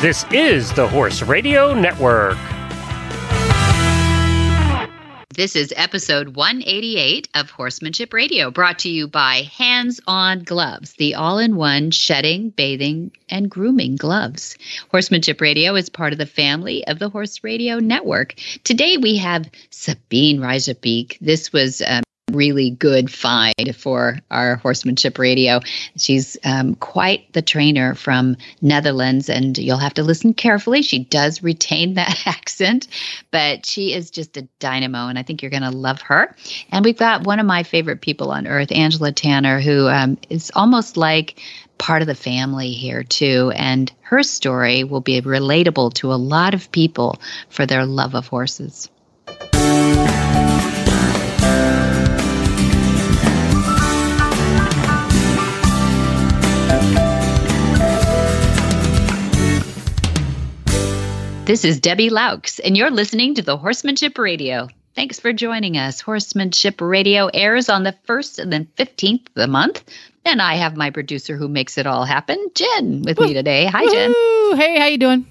This is the Horse Radio Network. This is episode 188 of Horsemanship Radio, brought to you by Hands On Gloves, the all in one shedding, bathing, and grooming gloves. Horsemanship Radio is part of the family of the Horse Radio Network. Today we have Sabine Rijsbeek. This was um, really good find for our horsemanship radio. She's um, quite the trainer from Netherlands, and you'll have to listen carefully. She does retain that accent, but she is just a dynamo, and I think you're going to love her. And we've got one of my favorite people on earth, Angela Tanner, who um, is almost like part of the family here too and her story will be relatable to a lot of people for their love of horses This is Debbie Loucks, and you're listening to the Horsemanship Radio. Thanks for joining us. Horsemanship Radio airs on the 1st and then 15th of the month. And I have my producer who makes it all happen, Jen, with me today. Hi, Jen. Hey, how you doing?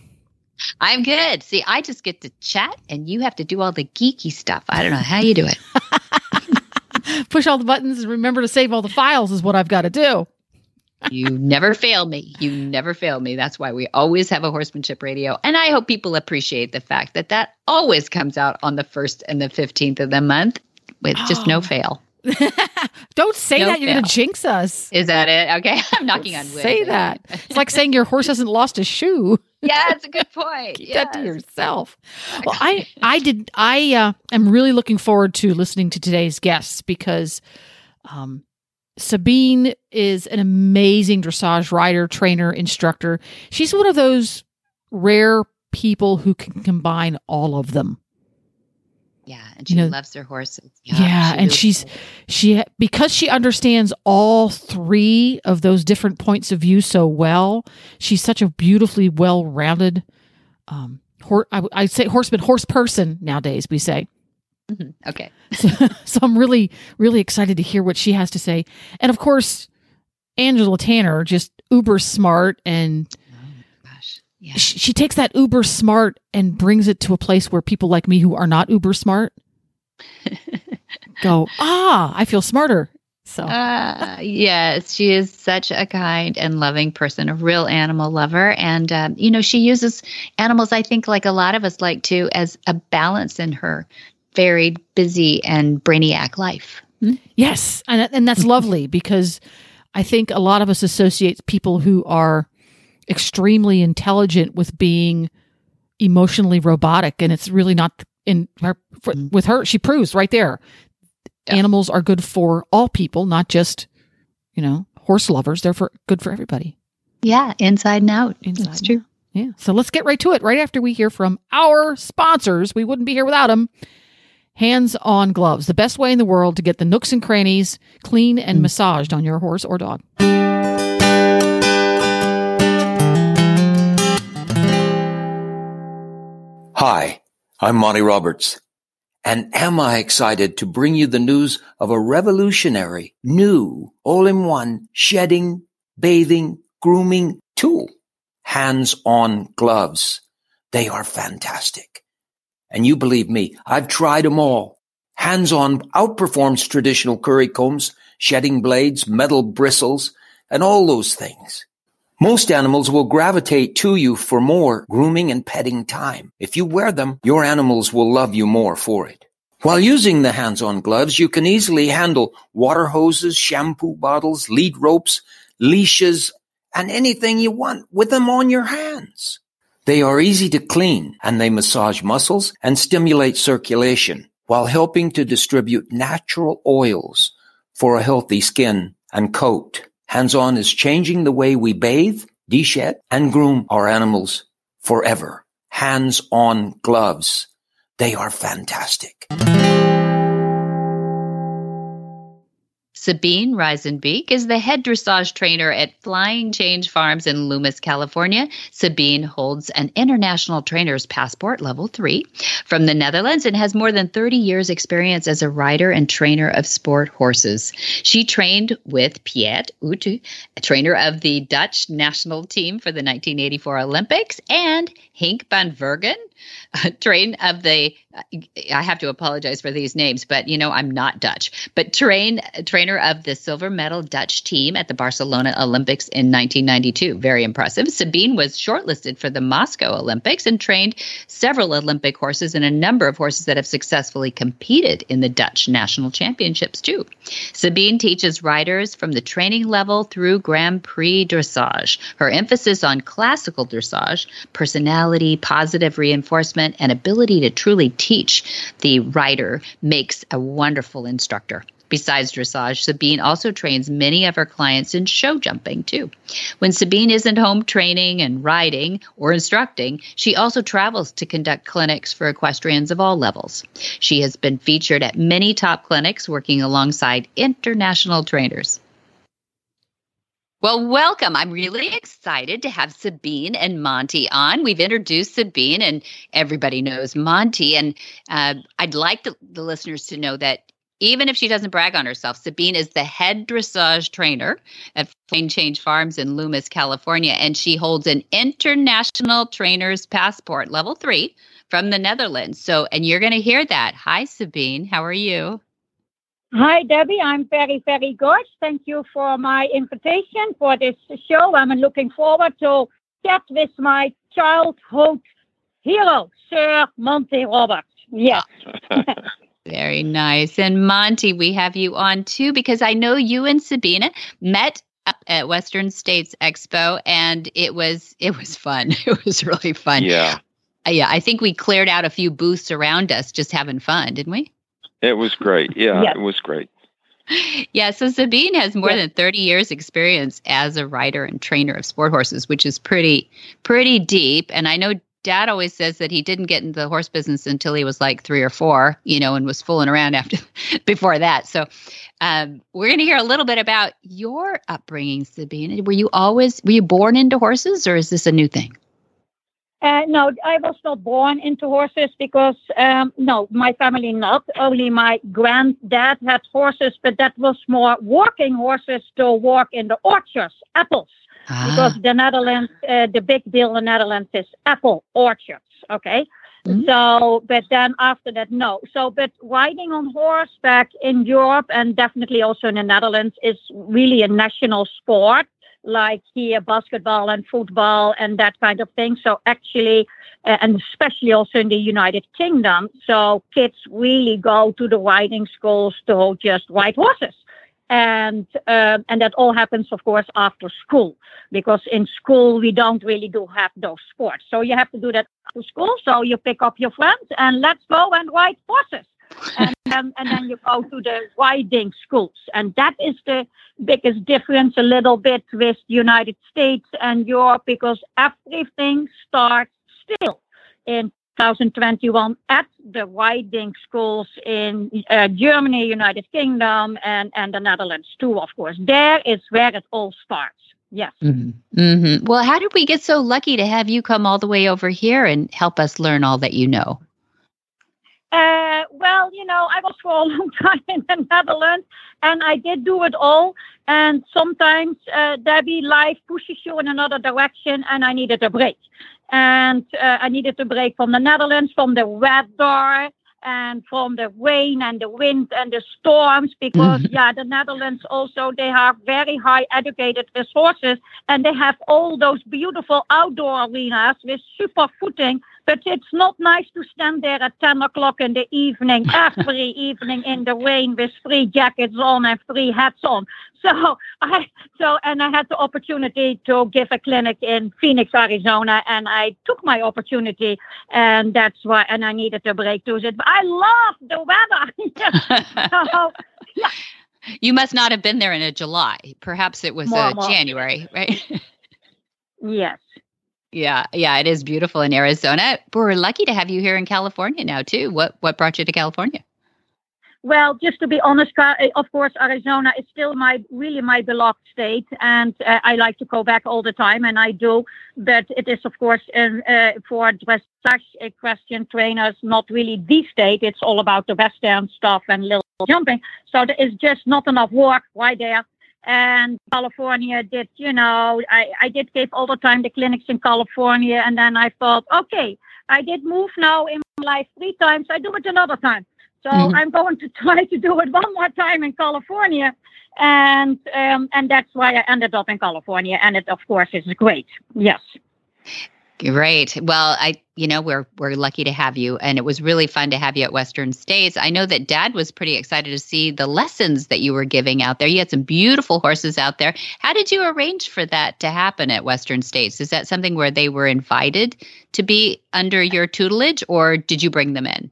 I'm good. See, I just get to chat and you have to do all the geeky stuff. I don't know how you do it. Push all the buttons and remember to save all the files is what I've got to do you never fail me. You never fail me. That's why we always have a horsemanship radio. And I hope people appreciate the fact that that always comes out on the 1st and the 15th of the month with oh. just no oh. fail. Don't say no that. You're going to jinx us. Is that it? Okay. I'm knocking on wood. Say that. it's like saying your horse hasn't lost a shoe. yeah, that's a good point. Keep yes. that to yourself. Well, I, I did, I uh, am really looking forward to listening to today's guests because um, Sabine is an amazing dressage rider, trainer, instructor. She's one of those rare people who can combine all of them. Yeah, and she you know, loves her horses. Yeah, yeah she and she's she because she understands all three of those different points of view so well. She's such a beautifully well-rounded um hor- I, I say horseman horse person nowadays we say. Mm-hmm. Okay. so, so, I'm really, really excited to hear what she has to say. And of course, Angela Tanner, just uber smart and oh. Yeah. She, she takes that uber smart and brings it to a place where people like me who are not uber smart go, ah, I feel smarter. So, uh, yes, she is such a kind and loving person, a real animal lover. And, um, you know, she uses animals, I think, like a lot of us like to, as a balance in her varied, busy, and brainiac life. Hmm? Yes, and and that's lovely because I think a lot of us associate people who are extremely intelligent with being emotionally robotic, and it's really not. In her, for, mm-hmm. with her, she proves right there. Yeah. Animals are good for all people, not just you know horse lovers. They're for good for everybody. Yeah, inside and out. Inside That's true. Out. Yeah. So let's get right to it. Right after we hear from our sponsors, we wouldn't be here without them. Hands on gloves, the best way in the world to get the nooks and crannies clean and mm. massaged on your horse or dog. Hi, I'm Monty Roberts. And am I excited to bring you the news of a revolutionary, new, all-in-one shedding, bathing, grooming tool? Hands-on gloves. They are fantastic. And you believe me, I've tried them all. Hands-on outperforms traditional curry combs, shedding blades, metal bristles, and all those things. Most animals will gravitate to you for more grooming and petting time. If you wear them, your animals will love you more for it. While using the hands-on gloves, you can easily handle water hoses, shampoo bottles, lead ropes, leashes, and anything you want with them on your hands. They are easy to clean and they massage muscles and stimulate circulation while helping to distribute natural oils for a healthy skin and coat. Hands-on is changing the way we bathe, deshed, and groom our animals forever. Hands-on gloves. They are fantastic. Sabine Reisenbeek is the head dressage trainer at Flying Change Farms in Loomis, California. Sabine holds an international trainer's passport level three from the Netherlands and has more than 30 years' experience as a rider and trainer of sport horses. She trained with Piet Utu, a trainer of the Dutch national team for the 1984 Olympics, and Hink van Vergen, train of the I have to apologize for these names, but you know I'm not Dutch. But train trainer of the silver medal Dutch team at the Barcelona Olympics in 1992. Very impressive. Sabine was shortlisted for the Moscow Olympics and trained several Olympic horses and a number of horses that have successfully competed in the Dutch national championships too. Sabine teaches riders from the training level through Grand Prix dressage. Her emphasis on classical dressage, personality, positive reinforcement, and ability to truly teach the rider makes a wonderful instructor. Besides dressage, Sabine also trains many of her clients in show jumping too. When Sabine isn't home training and riding or instructing, she also travels to conduct clinics for equestrians of all levels. She has been featured at many top clinics working alongside international trainers. Well, welcome. I'm really excited to have Sabine and Monty on. We've introduced Sabine, and everybody knows Monty. And uh, I'd like the, the listeners to know that even if she doesn't brag on herself, Sabine is the head dressage trainer at Flying Change Farms in Loomis, California, and she holds an international trainer's passport, level three, from the Netherlands. So, and you're going to hear that. Hi, Sabine. How are you? Hi, Debbie. I'm very, very good. Thank you for my invitation for this show. I'm looking forward to chat with my childhood hero, Sir Monty Roberts. Yes. very nice. And Monty, we have you on too because I know you and Sabina met at Western States Expo and it was it was fun. It was really fun. Yeah. Uh, yeah, I think we cleared out a few booths around us just having fun, didn't we? It was great. Yeah, yes. it was great. Yeah, so Sabine has more yes. than 30 years experience as a rider and trainer of sport horses, which is pretty pretty deep. And I know dad always says that he didn't get into the horse business until he was like 3 or 4, you know, and was fooling around after before that. So, um, we're going to hear a little bit about your upbringing, Sabine. Were you always were you born into horses or is this a new thing? Uh, no, I was not born into horses because, um, no, my family not. Only my granddad had horses, but that was more working horses to walk in the orchards, apples. Ah. Because the Netherlands, uh, the big deal in the Netherlands is apple orchards, okay? Mm-hmm. So, but then after that, no. So, but riding on horseback in Europe and definitely also in the Netherlands is really a national sport like here basketball and football and that kind of thing. So actually, uh, and especially also in the United Kingdom, so kids really go to the riding schools to just ride horses. And uh, and that all happens, of course, after school, because in school we don't really do have those sports. So you have to do that after school. So you pick up your friends and let's go and ride horses and, then, and then you go to the riding schools. And that is the biggest difference a little bit with United States and Europe because everything starts still in 2021 at the riding schools in uh, Germany, United Kingdom, and, and the Netherlands too, of course. There is where it all starts. Yes. Mm-hmm. Mm-hmm. Well, how did we get so lucky to have you come all the way over here and help us learn all that you know? Uh, well, you know, I was for a long time in the Netherlands and I did do it all. And sometimes, uh, Debbie, life pushes you in another direction and I needed a break. And uh, I needed a break from the Netherlands, from the weather and from the rain and the wind and the storms because mm-hmm. yeah the netherlands also they have very high educated resources and they have all those beautiful outdoor arenas with super footing but it's not nice to stand there at 10 o'clock in the evening, every evening in the rain with three jackets on and three hats on. So I, so, and I had the opportunity to give a clinic in Phoenix, Arizona, and I took my opportunity, and that's why, and I needed a break to it. But I love the weather. so, yeah. You must not have been there in a July. Perhaps it was uh, a January, right? yes. Yeah, yeah, it is beautiful in Arizona. We're lucky to have you here in California now too. What what brought you to California? Well, just to be honest, eh, of course, Arizona is still my really my beloved state, and uh, I like to go back all the time, and I do. But it is, of course, uh, for dressage equestrian trainers, not really the state. It's all about the western stuff and little jumping. So there is just not enough work right there. And California did, you know, I, I did give all the time the clinics in California, and then I thought, okay, I did move now in my life three times. I do it another time. So mm-hmm. I'm going to try to do it one more time in California, and um, and that's why I ended up in California. And it, of course, is great. Yes. Great. Well, I you know we're we're lucky to have you, and it was really fun to have you at Western States. I know that Dad was pretty excited to see the lessons that you were giving out there. You had some beautiful horses out there. How did you arrange for that to happen at Western States? Is that something where they were invited to be under your tutelage, or did you bring them in?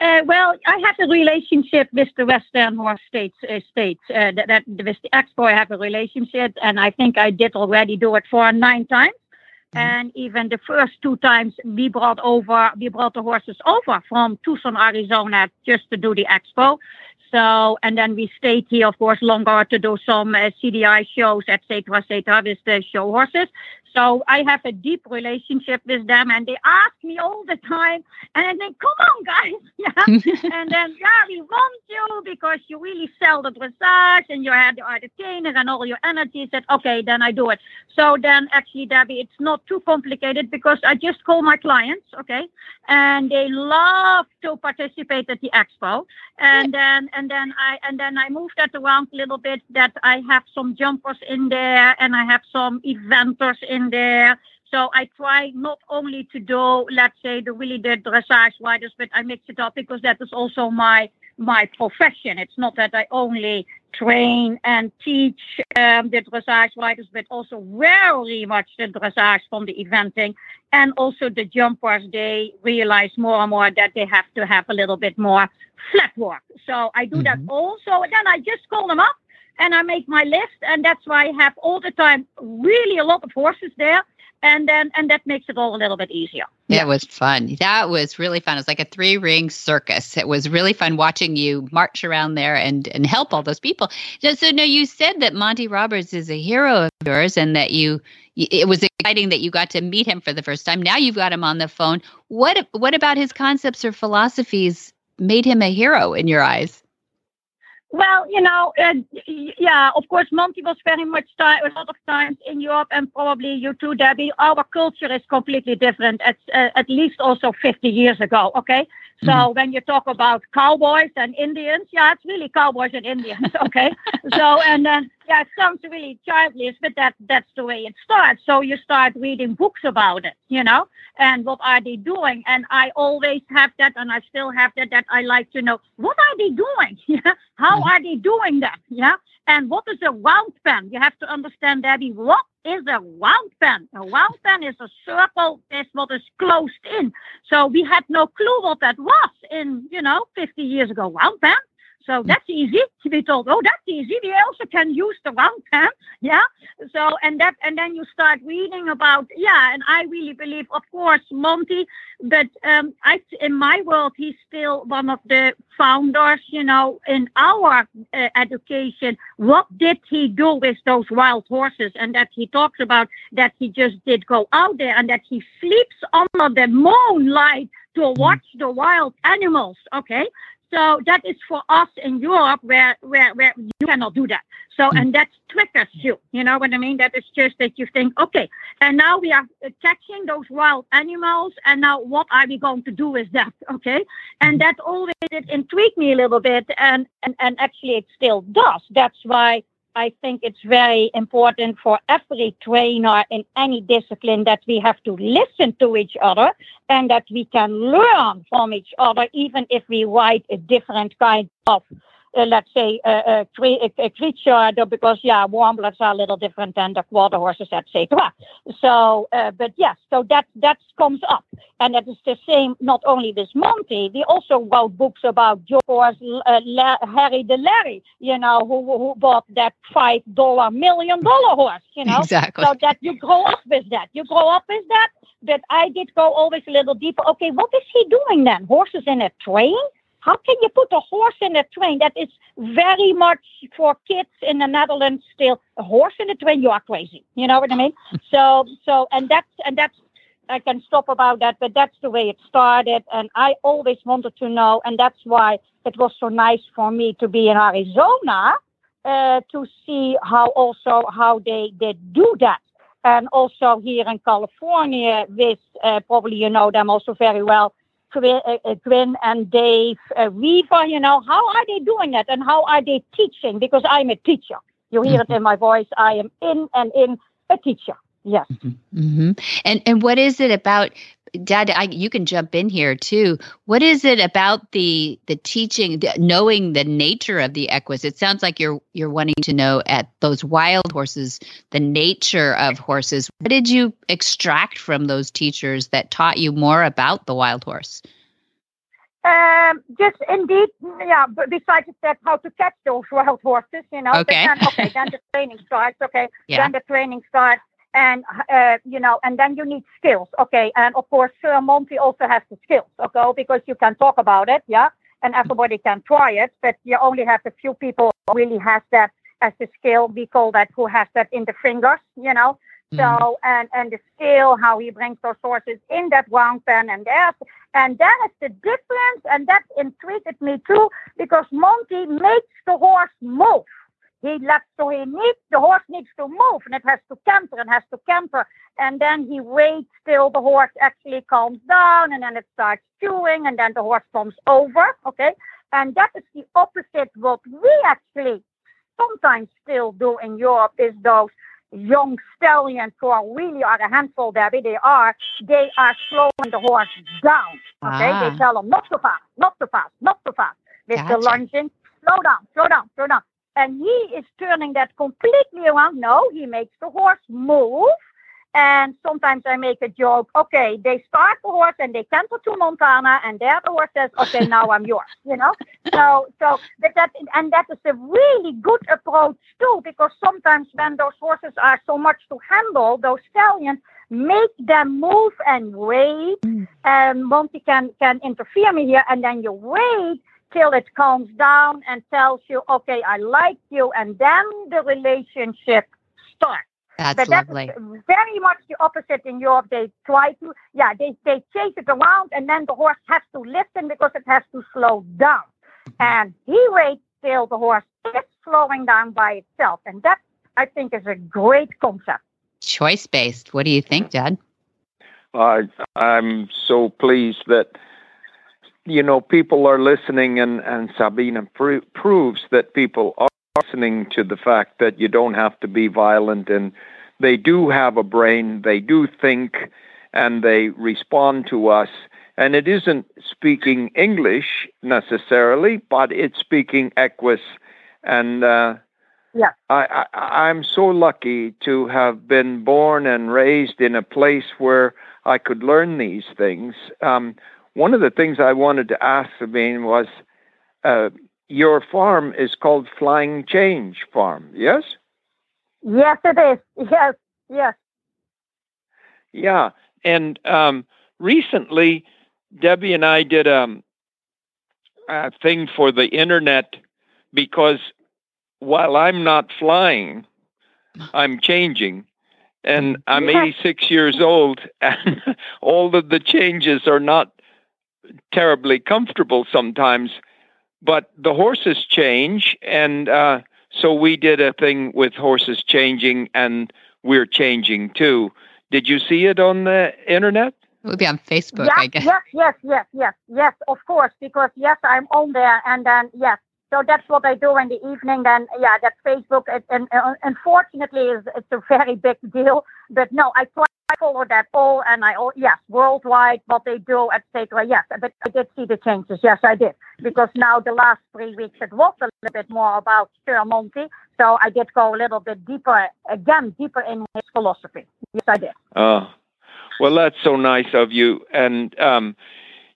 Uh, well, I have a relationship with the Western Horse States. Uh, states uh, that, that with the Expo, I have a relationship, and I think I did already do it for nine times. Mm-hmm. And even the first two times, we brought over, we brought the horses over from Tucson, Arizona, just to do the Expo. So, and then we stayed here, of course, longer to do some uh, CDI shows, etc., etc., with the show horses. So I have a deep relationship with them, and they ask me all the time, and I think, "Come on, guys, yeah." and then, yeah, we want you because you really sell the dressage, and you had the trainer and all your energy. Said, "Okay, then I do it." So then, actually, Debbie, it's not too complicated because I just call my clients, okay, and they love to participate at the expo, and then and then I and then I move that around a little bit. That I have some jumpers in there, and I have some eventers in there. So I try not only to do, let's say, the really the dressage riders, but I mix it up because that is also my my profession. It's not that I only train and teach um, the dressage riders, but also very much the dressage from the eventing and also the jumpers. They realize more and more that they have to have a little bit more flat work. So I do mm-hmm. that also. And then I just call them up and I make my list, and that's why I have all the time really a lot of horses there, and then and that makes it all a little bit easier. Yeah. It was fun. That was really fun. It was like a three ring circus. It was really fun watching you march around there and and help all those people. So, so now you said that Monty Roberts is a hero of yours, and that you it was exciting that you got to meet him for the first time. Now you've got him on the phone. What what about his concepts or philosophies made him a hero in your eyes? Well, you know, uh, yeah, of course, Monty was very much time, a lot of times in Europe, and probably you too, Debbie. Our culture is completely different. At uh, at least also 50 years ago. Okay, so mm-hmm. when you talk about cowboys and Indians, yeah, it's really cowboys and Indians. Okay, so and then yeah, it sounds really childish, but that that's the way it starts. So you start reading books about it, you know, and what are they doing? And I always have that, and I still have that. That I like to know what are they doing? Yeah, how mm-hmm. are they doing that? Yeah, and what is a round pen? You have to understand, Debbie. What is a round pen? A round pen is a circle. Is what is closed in. So we had no clue what that was in, you know, 50 years ago. Round pen. So that's easy. We told, oh, that's easy. We also can use the round pen. Yeah. So, and that, and then you start reading about, yeah. And I really believe, of course, Monty, but um, I, in my world, he's still one of the founders, you know, in our uh, education. What did he do with those wild horses? And that he talks about that he just did go out there and that he sleeps under the moonlight to mm-hmm. watch the wild animals. Okay. So that is for us in Europe where, where, where you cannot do that. So, mm. and that triggers you. You know what I mean? That is just that you think, okay, and now we are catching those wild animals, and now what are we going to do with that? Okay. And that always it intrigued me a little bit, and, and, and actually it still does. That's why I think it's very important for every trainer in any discipline that we have to listen to each other and that we can learn from each other, even if we ride a different kind of let's say, uh, uh, a, a, creature, because yeah, warm bloods are a little different than the quarter horses, etc. So, uh, but yes, so that that comes up, and that is the same not only with Monty. We also wrote books about George uh, La- Harry de Leyer, you know, who who bought that five dollar million dollar horse, you know. Exactly. So that you grow up with that. You grow up with that. But I did go always a little deeper. Okay, what is he doing then? Horses in a train? How can you put a horse in a train? That is very much for kids in the Netherlands still. A horse in a train, you are crazy. You know what I mean? so, so, and that's, and that's, I can stop about that, but that's the way it started. And I always wanted to know. And that's why it was so nice for me to be in Arizona uh, to see how also how they, they do that. And also here in California with, uh, probably you know them also very well, Quinn, uh, uh, and Dave uh, Weaver, you know, how are they doing it and how are they teaching? Because I'm a teacher. You hear mm-hmm. it in my voice. I am in and in a teacher. Yes. Mm-hmm. mm-hmm. And and what is it about Dad, I, you can jump in here too. What is it about the the teaching, the, knowing the nature of the equus? It sounds like you're you're wanting to know at those wild horses, the nature of horses. What did you extract from those teachers that taught you more about the wild horse? Um, just indeed, yeah. But besides that, how to catch those wild horses, you know. Okay. Then, okay. Then the training starts. Okay. Yeah. Then the training starts and uh, you know, and then you need skills, okay. And of course, Sir Monty also has the skills, okay, because you can talk about it, yeah, and everybody can try it, but you only have a few people really has that as a skill. We call that who has that in the fingers, you know. Mm. So and and the skill, how he brings those horses in that round pen and that, and that is the difference, and that intrigued me too because Monty makes the horse move. He lets so he needs the horse needs to move and it has to canter and has to canter. And then he waits till the horse actually calms down and then it starts chewing and then the horse comes over. Okay. And that is the opposite what we actually sometimes still do in Europe is those young stallions who are really are a handful, Debbie. They are, they are slowing the horse down. Okay. Ah. They tell them not too fast, not too fast, not too fast. With gotcha. the lunging, slow down, slow down, slow down. And he is turning that completely around. No, he makes the horse move. And sometimes I make a joke. Okay, they start the horse and they canter to Montana, and there the horse says, "Okay, now I'm yours." You know. So, so but that and that is a really good approach too, because sometimes when those horses are so much to handle, those stallions make them move and wait. Mm. And Monty can can interfere me here, and then you wait till it calms down and tells you, okay, I like you, and then the relationship starts. That's but lovely. That's very much the opposite in Europe. They try to, yeah, they, they chase it around, and then the horse has to listen because it has to slow down. Mm-hmm. And he waits till the horse is slowing down by itself. And that, I think, is a great concept. Choice based. What do you think, Dad? I, I'm so pleased that you know, people are listening, and, and Sabina pr- proves that people are listening to the fact that you don't have to be violent, and they do have a brain, they do think, and they respond to us. And it isn't speaking English necessarily, but it's speaking Equus. And uh, yeah. I, I, I'm so lucky to have been born and raised in a place where I could learn these things. Um, one of the things I wanted to ask Sabine was uh, your farm is called Flying Change Farm, yes? Yes, it is. Yes, yes. Yeah, and um, recently Debbie and I did a, a thing for the internet because while I'm not flying, I'm changing and I'm 86 years old, and all of the changes are not terribly comfortable sometimes, but the horses change, and uh, so we did a thing with horses changing, and we're changing too. Did you see it on the internet? It would be on Facebook, yes, I guess. Yes, yes, yes, yes, yes, of course, because yes, I'm on there, and then yes, so that's what I do in the evening. Then yeah, that Facebook, it, and uh, unfortunately, is it's a very big deal. But no, I try I follow that all, and I, all yes, worldwide, what they do, etc. Yes, but I did see the changes. Yes, I did. Because now the last three weeks it was a little bit more about Sir Monty. So I did go a little bit deeper, again, deeper in his philosophy. Yes, I did. Oh, well, that's so nice of you. And, um,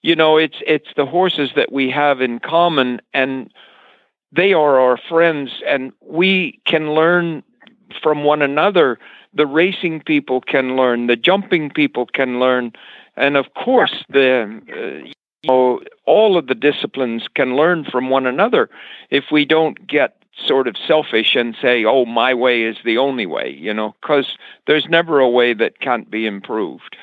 you know, it's, it's the horses that we have in common, and they are our friends, and we can learn from one another the racing people can learn, the jumping people can learn, and of course the uh, you know, all of the disciplines can learn from one another if we don't get sort of selfish and say, oh, my way is the only way, you know, because there's never a way that can't be improved.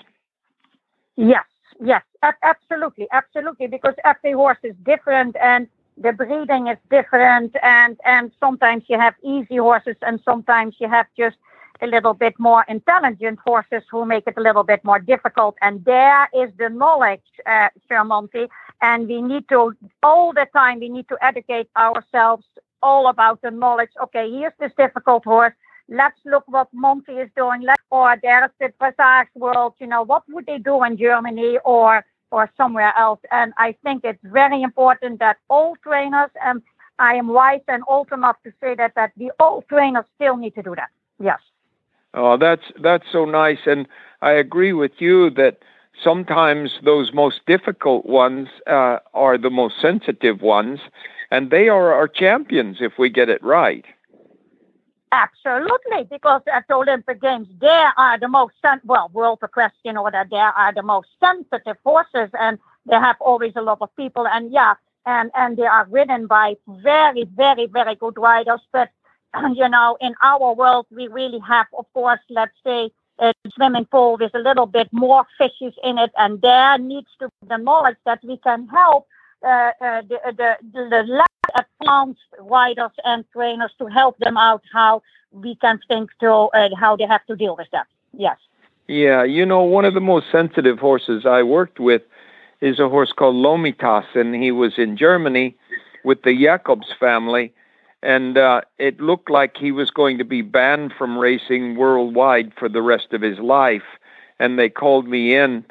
Yes, yes, absolutely, absolutely, because every horse is different and the breeding is different and and sometimes you have easy horses and sometimes you have just a little bit more intelligent horses who make it a little bit more difficult and there is the knowledge uh, Sir Monty and we need to all the time we need to educate ourselves all about the knowledge. Okay, here's this difficult horse. Let's look what Monty is doing. Let's, or there's the dressage world. You know, what would they do in Germany or or somewhere else? And I think it's very important that all trainers, and I am wise and old enough to say that that the all trainers still need to do that. Yes. Oh, that's that's so nice, and I agree with you that sometimes those most difficult ones uh, are the most sensitive ones and they are our champions if we get it right. Absolutely, because at the Olympic Games, there are the most well, world equestrian order. there are the most sensitive horses, and they have always a lot of people. And yeah, and and they are ridden by very, very, very good riders. But you know, in our world, we really have, of course, let's say a swimming pool with a little bit more fishes in it, and there needs to be the knowledge that we can help uh, uh, the, the, the less advanced riders and trainers to help them out how we can think to uh, how they have to deal with that. Yes. Yeah, you know, one of the most sensitive horses I worked with is a horse called Lomitas, and he was in Germany with the Jacobs family, and uh, it looked like he was going to be banned from racing worldwide for the rest of his life. And they called me in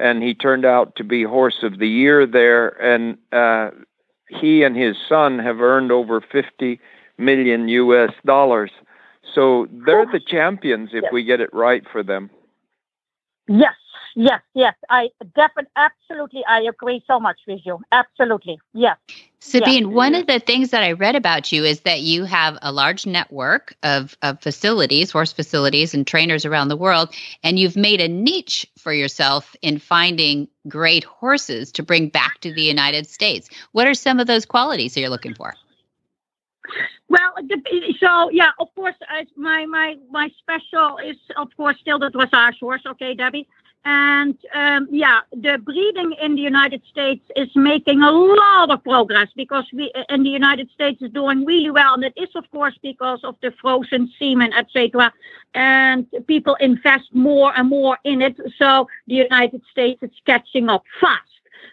and he turned out to be horse of the year there. And uh, he and his son have earned over 50 million US dollars. So they're the champions if we get it right for them. Yes, yes, yes. I definitely, absolutely, I agree so much with you. Absolutely, yes. Sabine, yeah. one of the things that I read about you is that you have a large network of, of facilities, horse facilities, and trainers around the world, and you've made a niche for yourself in finding great horses to bring back to the United States. What are some of those qualities that you're looking for? Well, so yeah, of course, my my my special is of course still the dressage horse. Okay, Debbie. And um, yeah, the breeding in the United States is making a lot of progress because we in the United States is doing really well, and it is of course because of the frozen semen, etc. And people invest more and more in it, so the United States is catching up fast.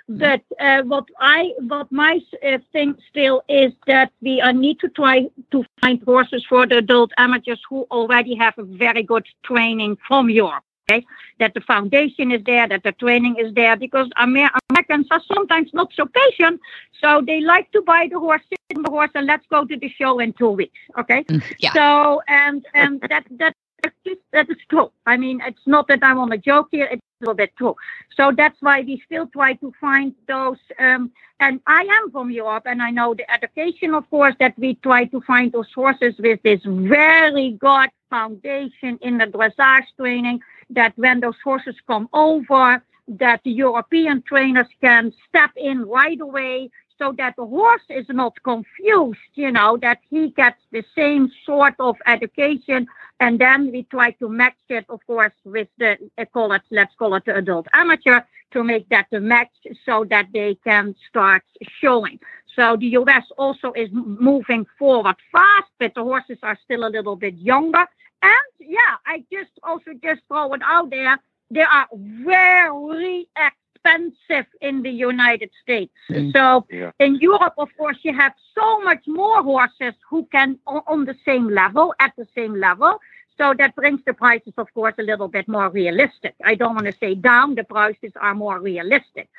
But uh, what I, what my uh, thing still is that we uh, need to try to find horses for the adult amateurs who already have a very good training from Europe. Okay? That the foundation is there, that the training is there, because Amer- Americans are sometimes not so patient, so they like to buy the horse, sit on the horse, and let's go to the show in two weeks. Okay, mm, yeah. So and and that that that is true. I mean, it's not that I want to joke here. It's a little bit true. So that's why we still try to find those. Um, and I am from Europe, and I know the education, of course, that we try to find those horses with this very good foundation in the dressage training. That when those horses come over, that the European trainers can step in right away so that the horse is not confused, you know, that he gets the same sort of education. And then we try to match it, of course, with the, uh, call it, let's call it the adult amateur to make that the match so that they can start showing. So the US also is moving forward fast, but the horses are still a little bit younger. And yeah, I just also just throw it out there. They are very expensive in the United States. Mm. So yeah. in Europe, of course, you have so much more horses who can on the same level, at the same level. So that brings the prices, of course, a little bit more realistic. I don't want to say down, the prices are more realistic.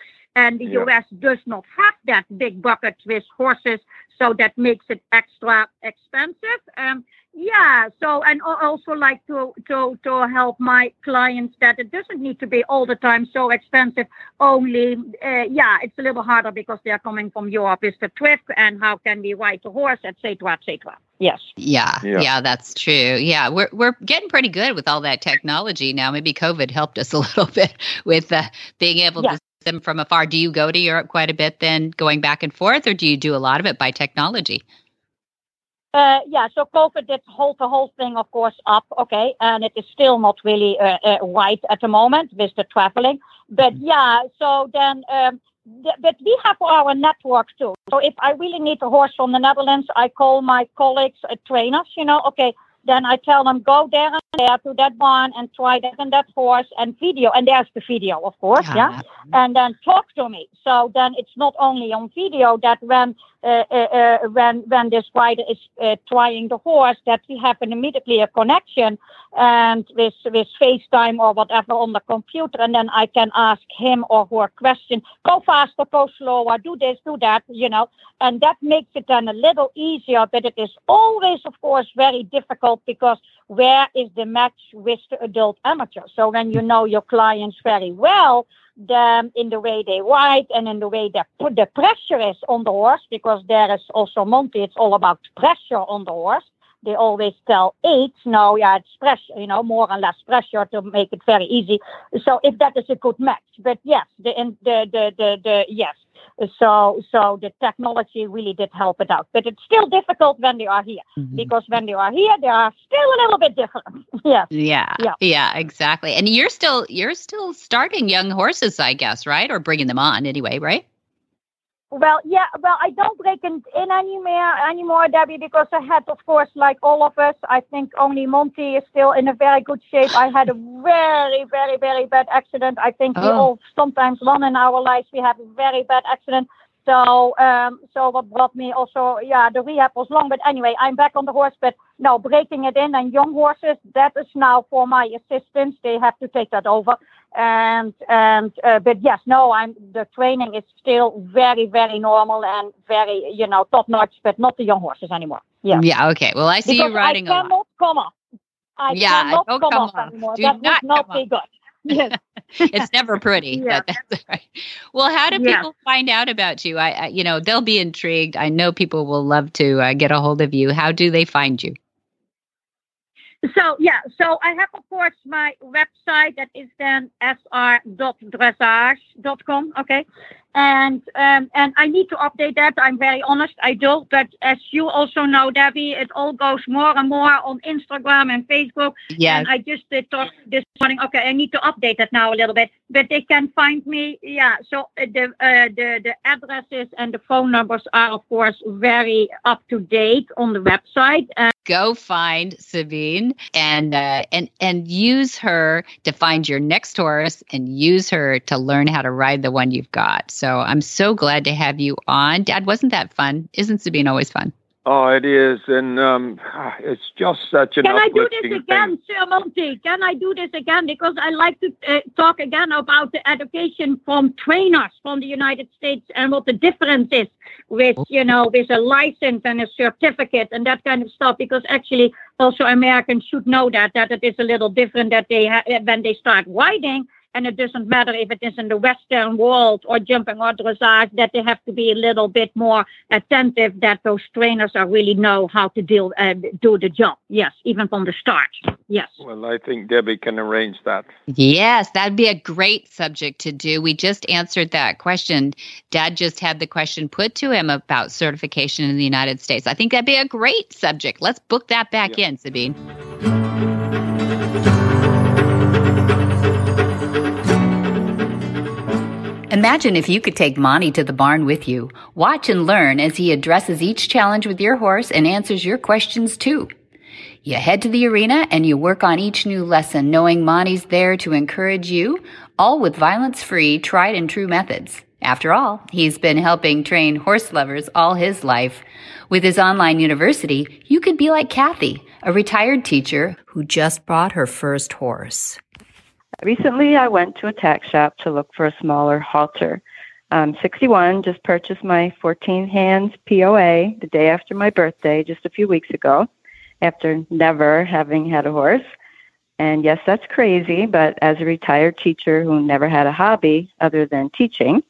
And the yeah. US does not have that big bucket with horses, so that makes it extra expensive. Um, yeah so and also like to to to help my clients that it doesn't need to be all the time so expensive only uh, yeah it's a little harder because they're coming from europe is the trip and how can we ride the horse etc etc yes yeah, yeah, yeah that's true yeah we're we're getting pretty good with all that technology now maybe covid helped us a little bit with uh, being able yeah. to them from afar. Do you go to Europe quite a bit then, going back and forth, or do you do a lot of it by technology? Uh, yeah, so COVID did hold the whole thing, of course, up. Okay, and it is still not really uh, uh, right at the moment with the traveling. But mm-hmm. yeah, so then, um, th- but we have our network too. So if I really need a horse from the Netherlands, I call my colleagues, uh, trainers. You know, okay, then I tell them go there and there to that barn and try that and that horse and video. And there's the video, of course, yeah. yeah? And then talk to me. So then it's not only on video that when Uh, uh, uh, when when this rider is uh, trying the horse, that we have an immediately a connection and with with FaceTime or whatever on the computer, and then I can ask him or her question. Go faster, go slower, do this, do that, you know, and that makes it then a little easier. But it is always, of course, very difficult because where is the match with the adult amateur? So when you know your clients very well them in the way they ride and in the way put the pressure is on the horse because there is also Monty, it's all about pressure on the horse. They always tell eight, no, yeah, it's pressure, you know, more and less pressure to make it very easy. So if that is a good match, but yes, the, the, the, the, the yes, so, so the technology really did help it out, but it's still difficult when they are here mm-hmm. because when they are here, they are still a little bit different. yes. Yeah. Yeah. Yeah. Exactly. And you're still you're still starting young horses, I guess, right? Or bringing them on anyway, right? Well, yeah, well, I don't break in, in anymore, anymore, Debbie, because I had, of course, like all of us, I think only Monty is still in a very good shape. I had a very, very, very bad accident. I think oh. we all sometimes one in our lives we have a very bad accident. So, um, so what brought me also, yeah, the rehab was long, but anyway, I'm back on the horse. But no, breaking it in and young horses, that is now for my assistants. They have to take that over. And and uh, but yes, no, I'm the training is still very, very normal and very, you know, top notch, but not the young horses anymore. Yeah. Yeah. Okay. Well, I see because you riding I cannot come off. I yeah, cannot come, come off anymore. Do that not would not be good. Yes. it's never pretty. Yeah. Right. Well, how do Yeah. people find out about you? I, I, you know, they'll be intrigued. I know people will love to uh, get a hold of you. How do they find you? So yeah, so I have of course my website that is then sr.dressage.com. Okay, and um, and I need to update that. I'm very honest, I do. But as you also know, Debbie, it all goes more and more on Instagram and Facebook. Yeah. And I just did talk this morning. Okay, I need to update that now a little bit. But they can find me. Yeah. So uh, the uh, the the addresses and the phone numbers are of course very up to date on the website. And Go find Sabine and uh, and and use her to find your next horse and use her to learn how to ride the one you've got. So I'm so glad to have you on, Dad. Wasn't that fun? Isn't Sabine always fun? Oh, it is, and um, it's just such an Can I do this again, thing. Sir Monty? Can I do this again? Because I like to uh, talk again about the education from trainers from the United States and what the difference is with, you know, with a license and a certificate and that kind of stuff. Because actually, also Americans should know that that it is a little different that they ha- when they start riding. And it doesn't matter if it is in the Western world or jumping or dressage, that they have to be a little bit more attentive that those trainers are really know how to deal uh, do the job. Yes, even from the start. Yes. Well, I think Debbie can arrange that. Yes, that'd be a great subject to do. We just answered that question. Dad just had the question put to him about certification in the United States. I think that'd be a great subject. Let's book that back Yeah. in, Sabine. Imagine if you could take Monty to the barn with you. Watch and learn as he addresses each challenge with your horse and answers your questions too. You head to the arena and you work on each new lesson, knowing Monty's there to encourage you, all with violence free, tried and true methods. After all, he's been helping train horse lovers all his life. With his online university, you could be like Kathy, a retired teacher who just bought her first horse. Recently, I went to a tack shop to look for a smaller halter. I'm 61, just purchased my 14 hands POA the day after my birthday, just a few weeks ago, after never having had a horse. And yes, that's crazy, but as a retired teacher who never had a hobby other than teaching,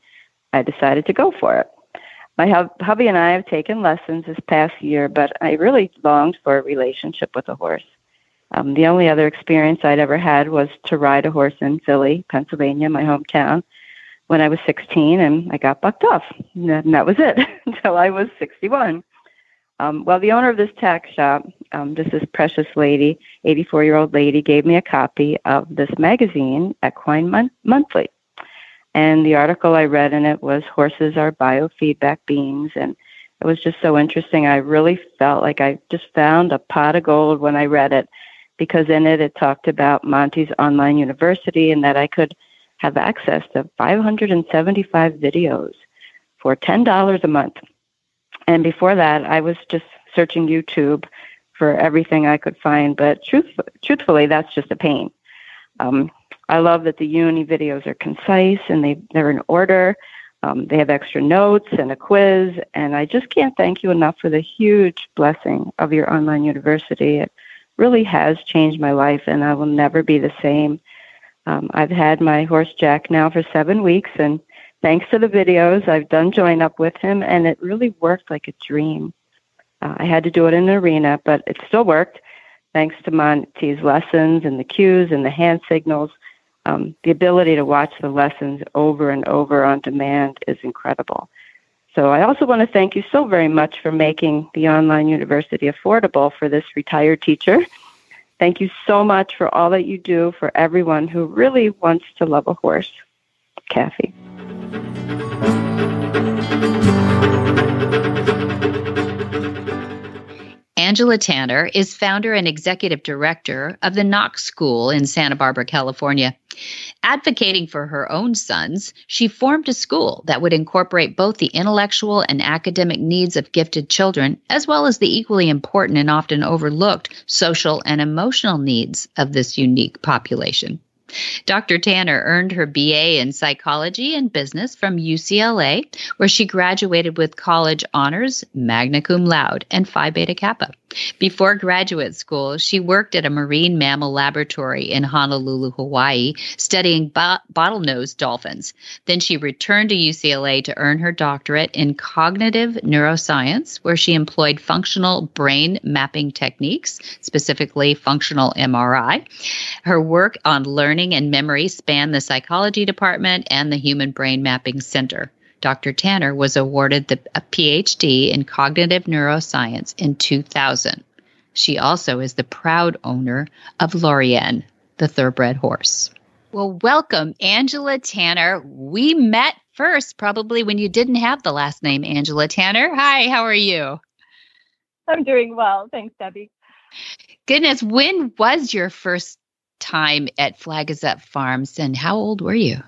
I decided to go for it. My hub- hubby and I have taken lessons this past year, but I really longed for a relationship with a horse. Um, the only other experience I'd ever had was to ride a horse in Philly, Pennsylvania, my hometown. when I was 16 and I got bucked off. And that was it until I was 61. Um, well, the owner of this tack shop, um, this precious lady, 84 year old lady, gave me a copy of this magazine, Equine Mon- Monthly. And the article I read in it was Horses Are Biofeedback Beings. And it was just so interesting. I really felt like I just found a pot of gold when I read it because in it it talked about Monty's online university and that I could have access to 575 videos for $10 a month. And before that, I was just searching YouTube for everything I could find. But truth, truthfully, that's just a pain. Um, I love that the uni videos are concise and they, they're in order. Um, they have extra notes and a quiz. And I just can't thank you enough for the huge blessing of your online university. It really has changed my life, and I will never be the same. Um, I've had my horse Jack now for seven weeks, and thanks to the videos, I've done join up with him, and it really worked like a dream. Uh, I had to do it in an arena, but it still worked thanks to Monty's lessons and the cues and the hand signals. Um, the ability to watch the lessons over and over on demand is incredible. So I also want to thank you so very much for making the online university affordable for this retired teacher Thank you so much for all that you do for everyone who really wants to love a horse. Kathy. Angela Tanner is founder and executive director of the Knox School in Santa Barbara, California. Advocating for her own sons, she formed a school that would incorporate both the intellectual and academic needs of gifted children, as well as the equally important and often overlooked social and emotional needs of this unique population. Dr. Tanner earned her BA in psychology and business from UCLA, where she graduated with college honors, magna cum laude, and Phi Beta Kappa. Before graduate school, she worked at a marine mammal laboratory in Honolulu, Hawaii, studying bo- bottlenose dolphins. Then she returned to UCLA to earn her doctorate in cognitive neuroscience, where she employed functional brain mapping techniques, specifically functional MRI. Her work on learning and memory spanned the psychology department and the human brain mapping center. Dr. Tanner was awarded the, a PhD in cognitive neuroscience in 2000. She also is the proud owner of Lorien, the thoroughbred horse. Well, welcome, Angela Tanner. We met first probably when you didn't have the last name Angela Tanner. Hi, how are you? I'm doing well. Thanks, Debbie. Goodness, when was your first time at Flag Is Up Farms and how old were you?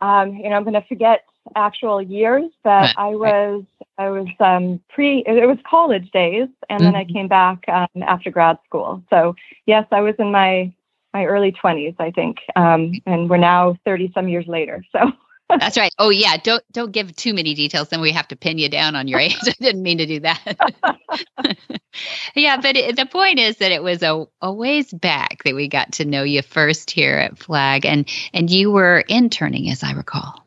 Um, you know, I'm going to forget actual years, but I was I was um, pre it was college days, and mm-hmm. then I mm-hmm. came back um, after grad school. So yes, I was in my my early 20s, I think, um, and we're now 30 some years later. So. That's right. Oh yeah, don't don't give too many details, then we have to pin you down on your age. I didn't mean to do that. yeah, but it, the point is that it was a, a ways back that we got to know you first here at Flag, and and you were interning, as I recall.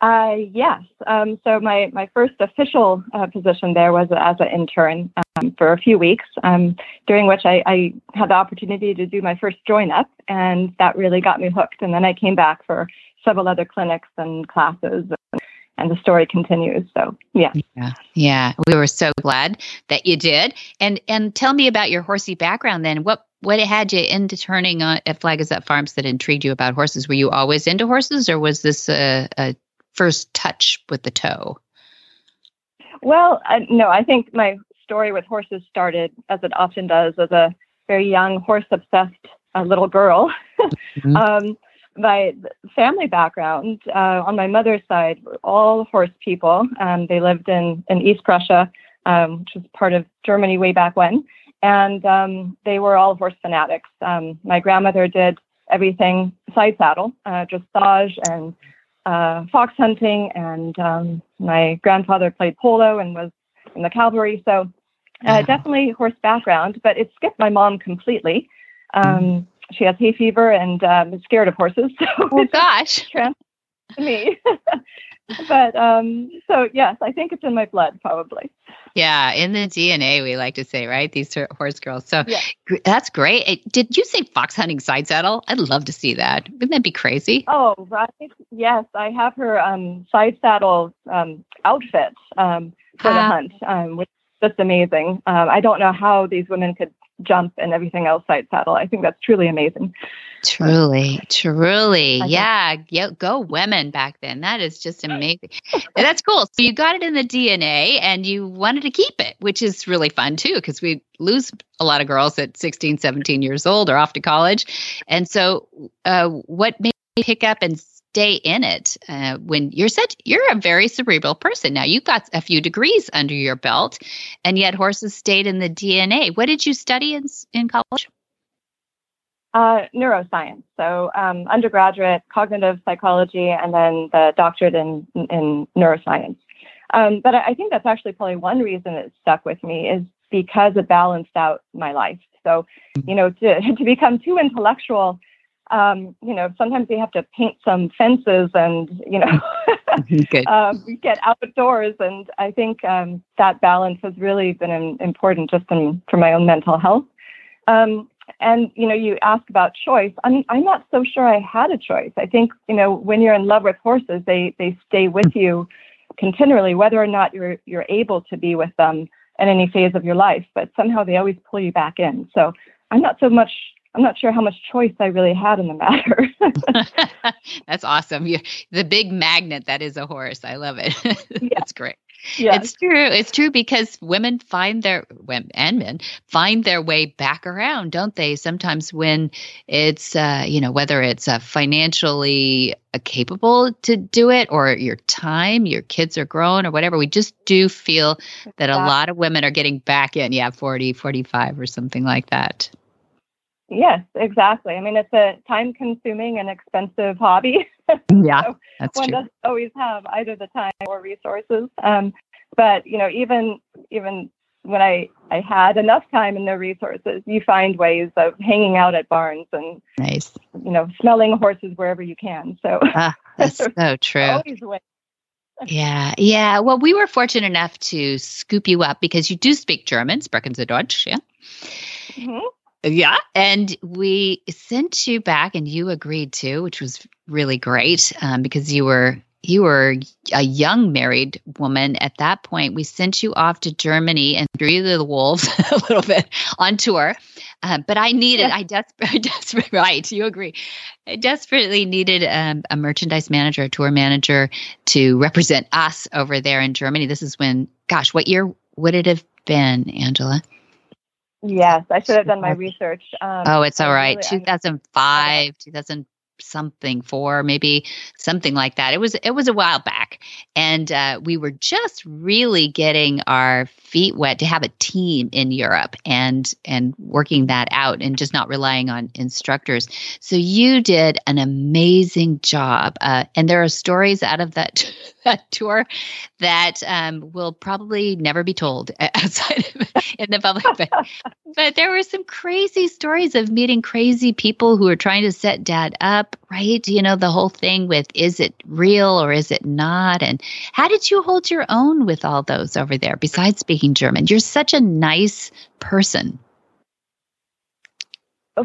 Uh, yes. Um, so my, my first official uh, position there was as an intern um, for a few weeks, um, during which I, I, had the opportunity to do my first join up, and that really got me hooked. And then I came back for several other clinics and classes. And, and the story continues. So yeah. yeah, yeah, we were so glad that you did. And and tell me about your horsey background. Then, what what had you into turning on at Flag Is Up Farms that intrigued you about horses? Were you always into horses, or was this a, a first touch with the toe? Well, I, no, I think my story with horses started, as it often does, as a very young horse obsessed uh, little girl. mm-hmm. um, my family background uh, on my mother's side were all horse people. Um, they lived in, in East Prussia, um, which was part of Germany way back when, and um, they were all horse fanatics. Um, my grandmother did everything side saddle, uh, dressage and uh, fox hunting, and um, my grandfather played polo and was in the cavalry. So uh, definitely horse background, but it skipped my mom completely. Um, she has hay fever and um, is scared of horses. So oh gosh, trans- me. but um, so yes, I think it's in my blood, probably. Yeah, in the DNA, we like to say, right? These horse girls. So yeah. that's great. Did you say fox hunting side saddle? I'd love to see that. Wouldn't that be crazy? Oh, right. Yes, I have her um, side saddle um, outfit um, for the hunt, um, which is just amazing. Um, I don't know how these women could jump and everything else side saddle. I think that's truly amazing. Truly, truly. Yeah. Yeah. Go women back then. That is just amazing. That's cool. So you got it in the DNA and you wanted to keep it, which is really fun too, because we lose a lot of girls at 16, 17 years old or off to college. And so, uh, what made you pick up and stay in it uh, when you're such you're a very cerebral person now you've got a few degrees under your belt and yet horses stayed in the dna what did you study in, in college uh, neuroscience. So um, undergraduate cognitive psychology, and then the doctorate in in neuroscience. Um, but I, I think that's actually probably one reason it stuck with me is because it balanced out my life. So, you know, to to become too intellectual, um, you know, sometimes you have to paint some fences and you know um, get outdoors. And I think um, that balance has really been important just in, for my own mental health. Um, and you know, you ask about choice. I'm I'm not so sure I had a choice. I think you know when you're in love with horses, they they stay with you continually, whether or not you're you're able to be with them in any phase of your life. But somehow they always pull you back in. So I'm not so much. I'm not sure how much choice I really had in the matter. That's awesome. You, the big magnet that is a horse. I love it. Yeah. That's great. Yes. It's true. It's true because women find their women and men find their way back around, don't they? Sometimes when it's uh, you know whether it's uh, financially uh, capable to do it or your time, your kids are grown or whatever, we just do feel that a lot of women are getting back in. Yeah, 40, 45 or something like that. Yes, exactly. I mean, it's a time consuming and expensive hobby. Yeah, so that's one true. doesn't always have either the time or resources. Um, but you know, even even when I I had enough time and the resources, you find ways of hanging out at barns and nice, you know, smelling horses wherever you can. So ah, that's so true. Always ways. Yeah, yeah. Well, we were fortunate enough to scoop you up because you do speak German, sprechen Sie Deutsch, yeah? Mm-hmm. Yeah. And we sent you back and you agreed to, which was really great um, because you were you were a young married woman at that point. We sent you off to Germany and threw you to the wolves a little bit on tour. Uh, but I needed, I desperately, desperate, right, you agree. I desperately needed um, a merchandise manager, a tour manager to represent us over there in Germany. This is when, gosh, what year would it have been, Angela? Yes, I should have done my research. Um, oh, it's all right. really- I- 2005, 2000 something four, maybe something like that. It was it was a while back, and uh, we were just really getting our feet wet to have a team in Europe and and working that out, and just not relying on instructors. So you did an amazing job, uh, and there are stories out of that that tour that um, will probably never be told outside of, in the public. But, but there were some crazy stories of meeting crazy people who are trying to set dad up, right? You know, the whole thing with is it real or is it not? And how did you hold your own with all those over there besides speaking German? You're such a nice person.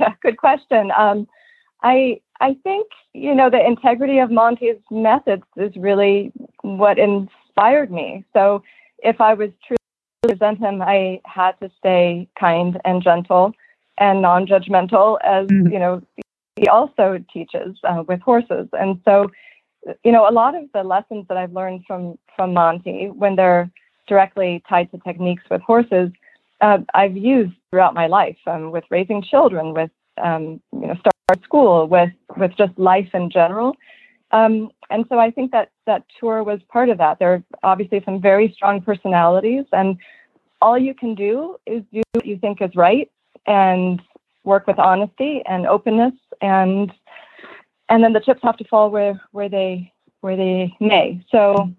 yeah, good question. Um, I I think you know the integrity of Monty's methods is really what inspired me. So if I was truly to present him, I had to stay kind and gentle and non-judgmental, as Mhm. you know he also teaches uh, with horses. And so, you know, a lot of the lessons that I've learned from from Monty, when they're directly tied to techniques with horses, uh, I've used throughout my life um, with raising children, with um, you know, start school, with with just life in general. Um, and so I think that that tour was part of that. There are obviously some very strong personalities, and all you can do is do what you think is right and work with honesty and openness, and and then the chips have to fall where where they where they may. So.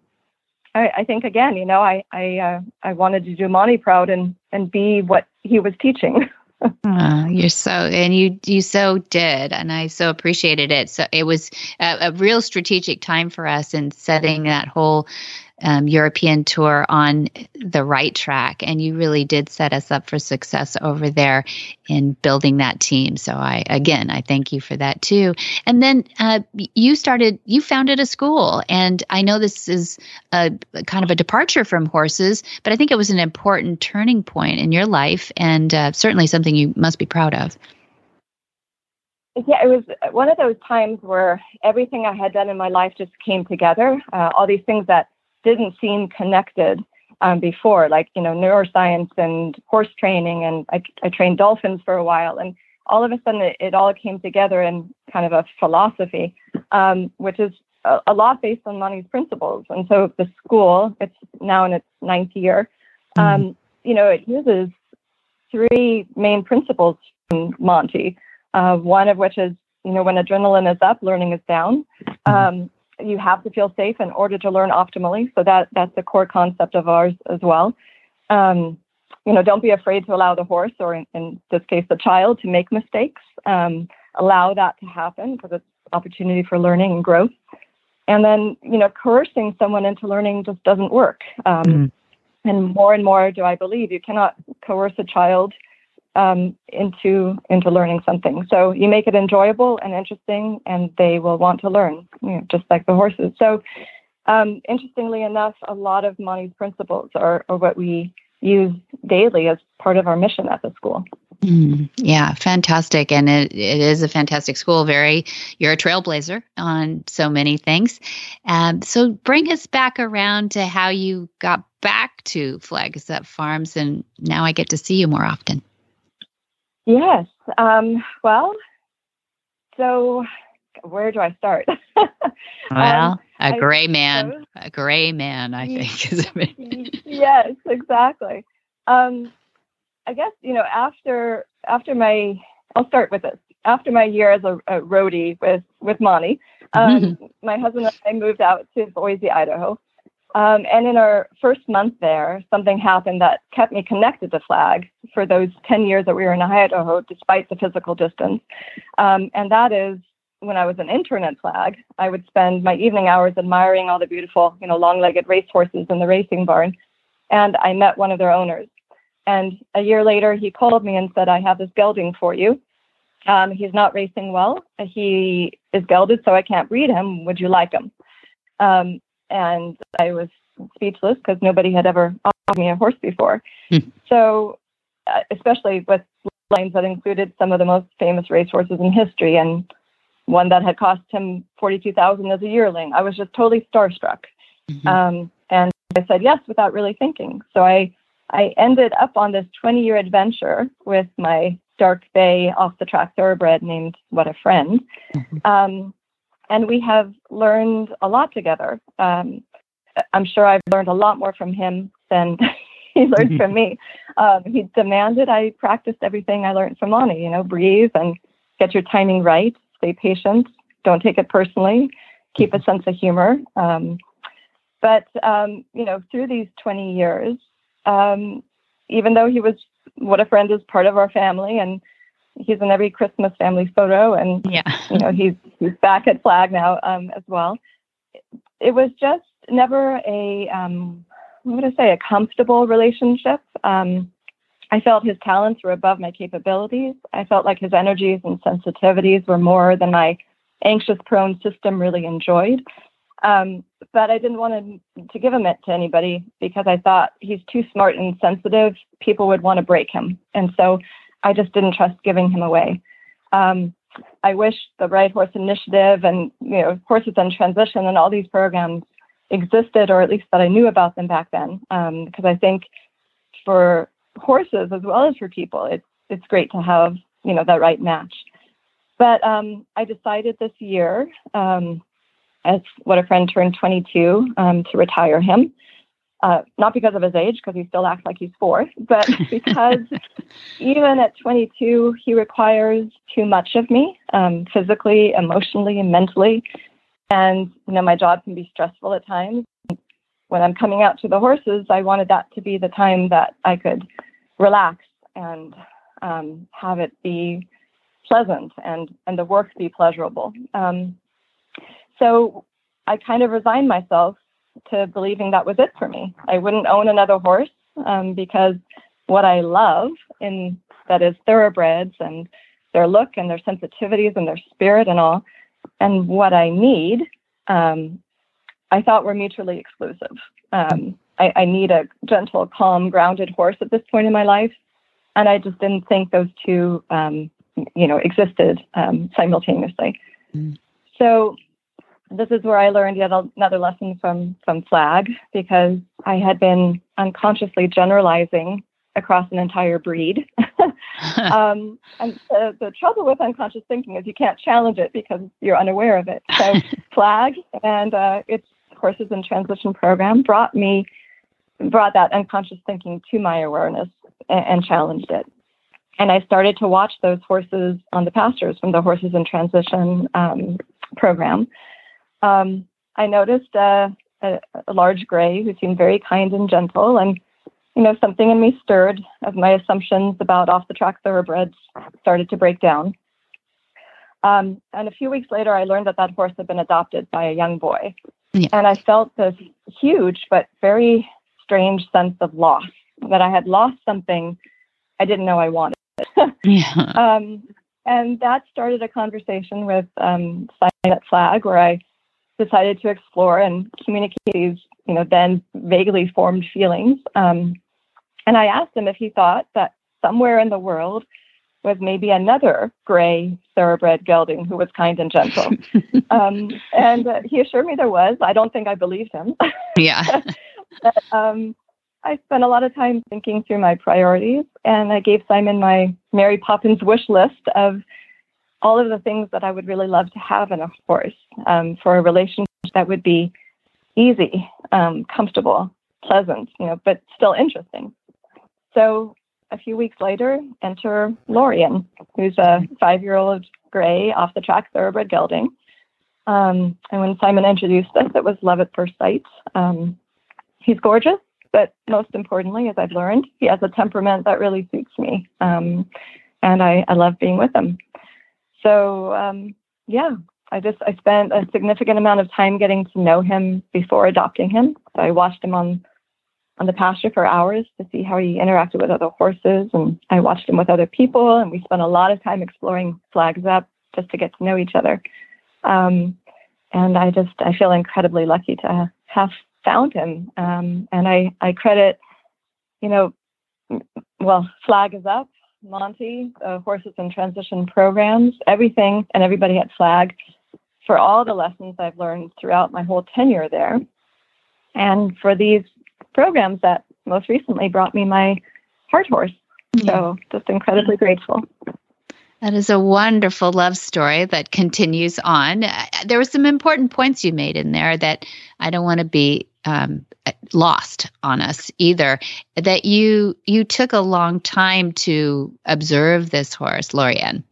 I, I think again, you know, I I uh, I wanted to do Monty proud and and be what he was teaching. oh, you're so, and you you so did, and I so appreciated it. So it was a, a real strategic time for us in setting that whole um, European tour on the right track. And you really did set us up for success over there in building that team. So I, again, I thank you for that too. And then uh, you started, you founded a school. And I know this is a, kind of a departure from horses, but I think it was an important turning point in your life and uh, certainly something you must be proud of. Yeah, it was one of those times where everything I had done in my life just came together. Uh, all these things that didn't seem connected um, before, like you know neuroscience and horse training, and I, I trained dolphins for a while, and all of a sudden it, it all came together in kind of a philosophy, um, which is a, a, lot based on Monty's principles. And so the school, it's now in its ninth year, mm-hmm. um, you know, it uses three main principles from Monty. Uh, one of which is, you know, when adrenaline is up, learning is down. Mm-hmm. Um, you have to feel safe in order to learn optimally. So that that's a core concept of ours as well. Um, you know, don't be afraid to allow the horse, or in, in this case, the child, to make mistakes. Um, allow that to happen because it's opportunity for learning and growth. And then, you know, coercing someone into learning just doesn't work. Um, mm. And more and more, do I believe you cannot coerce a child um, into into learning something. So you make it enjoyable and interesting, and they will want to learn, you know, just like the horses. So um, interestingly enough, a lot of Monty's principles are, are what we use daily as part of our mission at the school. Mm, yeah, fantastic. And it, it is a fantastic school. Very, you're a trailblazer on so many things. Um, so bring us back around to how you got back to Flag Is Up Farms, and now I get to see you more often. Yes. Um, well, so where do I start? well, um, a gray man, a gray man, I think. Is yes, exactly. Um, I guess you know after after my I'll start with this. After my year as a, a roadie with with Monty, um, my husband and I moved out to Boise, Idaho, um, and in our first month there, something happened that kept me connected to Flag for those 10 years that we were in Idaho, despite the physical distance. Um, and that is when I was an intern at Flag, I would spend my evening hours admiring all the beautiful, you know, long-legged race horses in the racing barn. And I met one of their owners. And a year later, he called me and said, I have this gelding for you. Um, he's not racing well. He is gelded, so I can't breed him. Would you like him? Um, and I was speechless because nobody had ever offered me a horse before. Mm. So, uh, especially with lines that included some of the most famous racehorses in history, and one that had cost him forty-two thousand as a yearling, I was just totally starstruck. Mm-hmm. Um, and I said yes without really thinking. So I I ended up on this twenty-year adventure with my dark bay off the track thoroughbred named What a Friend. Mm-hmm. Um, and we have learned a lot together. Um, I'm sure I've learned a lot more from him than he learned from me. Um, he demanded I practiced everything I learned from Monty. You know, breathe and get your timing right. Stay patient. Don't take it personally. Keep a sense of humor. Um, but um, you know, through these 20 years, um, even though he was what a friend is part of our family and he's in every Christmas family photo, and yeah, you know he's he's back at Flag now um, as well. It was just never a um, what would I say a comfortable relationship. Um, I felt his talents were above my capabilities. I felt like his energies and sensitivities were more than my anxious prone system really enjoyed. Um, but I didn't want to, to give him it to anybody because I thought he's too smart and sensitive. People would want to break him. And so I just didn't trust giving him away. Um, I wish the Right Horse Initiative and you know Horses in Transition and all these programs existed, or at least that I knew about them back then, um, because I think for horses as well as for people, it's it's great to have you know that right match. But um, I decided this year, um, as what a friend turned 22, um, to retire him. Uh, not because of his age, because he still acts like he's four, but because even at 22, he requires too much of me, um, physically, emotionally, and mentally. And you know, my job can be stressful at times. When I'm coming out to the horses, I wanted that to be the time that I could relax and um, have it be pleasant and and the work be pleasurable. Um, so I kind of resigned myself to believing that was it for me. I wouldn't own another horse um, because what I love in that is thoroughbreds and their look and their sensitivities and their spirit and all, and what I need, um, I thought were mutually exclusive. Um, I, I, need a gentle, calm, grounded horse at this point in my life, and I just didn't think those two, um, you know, existed um, simultaneously. Mm. So this is where I learned yet another lesson from from Flag because I had been unconsciously generalizing across an entire breed. um, and the, the trouble with unconscious thinking is you can't challenge it because you're unaware of it. So Flag and uh, its Horses in Transition program brought me brought that unconscious thinking to my awareness and, and challenged it. And I started to watch those horses on the pastures from the Horses in Transition um, program um, I noticed uh, a, a, large gray who seemed very kind and gentle, and you know something in me stirred as my assumptions about off-the-track thoroughbreds started to break down. Um, and a few weeks later, I learned that that horse had been adopted by a young boy, yeah. and I felt this huge but very strange sense of loss that I had lost something I didn't know I wanted. yeah. um, and that started a conversation with um, Simon at Flag, where I decided to explore and communicate these, you know, then vaguely formed feelings. Um, and I asked him if he thought that somewhere in the world was maybe another gray thoroughbred gelding who was kind and gentle. um, and uh, he assured me there was. I don't think I believed him. Yeah. but, um, I spent a lot of time thinking through my priorities, and I gave Simon my Mary Poppins wish list of all of the things that I would really love to have in a horse um, for a relationship that would be easy, um, comfortable, pleasant, you know, but still interesting. So a few weeks later, enter Lorian, who's a five-year-old gray off-the-track thoroughbred gelding. Um, and when Simon introduced us, it was love at first sight. Um, he's gorgeous, but most importantly, as I've learned, he has a temperament that really suits me. Um, and I, I love being with him. So um, yeah, I just I spent a significant amount of time getting to know him before adopting him. So I watched him on on the pasture for hours to see how he interacted with other horses, and I watched him with other people, and we spent a lot of time exploring Flag Is Up just to get to know each other. Um, and I just I feel incredibly lucky to have found him, um, and I I credit, you know, well, flag is up Monty, uh, Horses in Transition programs, everything and everybody at Flag for all the lessons I've learned throughout my whole tenure there. And for these programs that most recently brought me my heart horse. So just incredibly grateful. That is a wonderful love story that continues on. There were some important points you made in there that I don't want to be um, lost on us either. That you you took a long time to observe this horse, Lorian,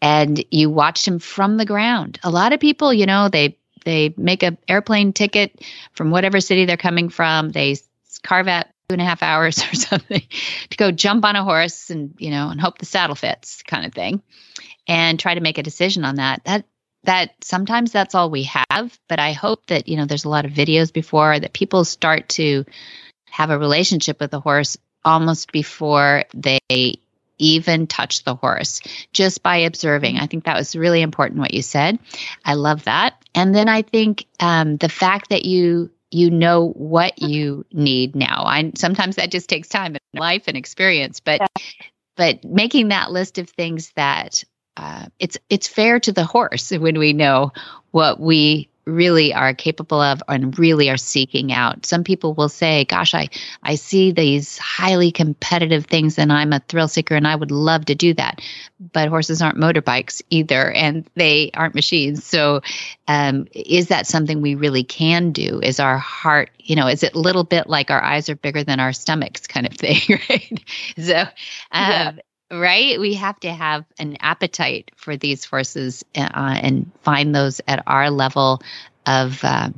and you watched him from the ground. A lot of people, you know, they they make a airplane ticket from whatever city they're coming from. They carve out two and a half hours or something to go jump on a horse and you know and hope the saddle fits kind of thing and try to make a decision on that that that sometimes that's all we have but i hope that you know there's a lot of videos before that people start to have a relationship with the horse almost before they even touch the horse just by observing. I think that was really important what you said. I love that. And then I think um, the fact that you you know what you need now. I sometimes that just takes time and life and experience, but yeah. but making that list of things that uh, it's it's fair to the horse when we know what we really are capable of and really are seeking out. Some people will say, gosh, I, I see these highly competitive things and I'm a thrill seeker and I would love to do that. But horses aren't motorbikes either and they aren't machines. So um, is that something we really can do? Is our heart, you know, is it a little bit like our eyes are bigger than our stomachs kind of thing, right? So um, yeah right? We have to have an appetite for these forces uh, and find those at our level of uh,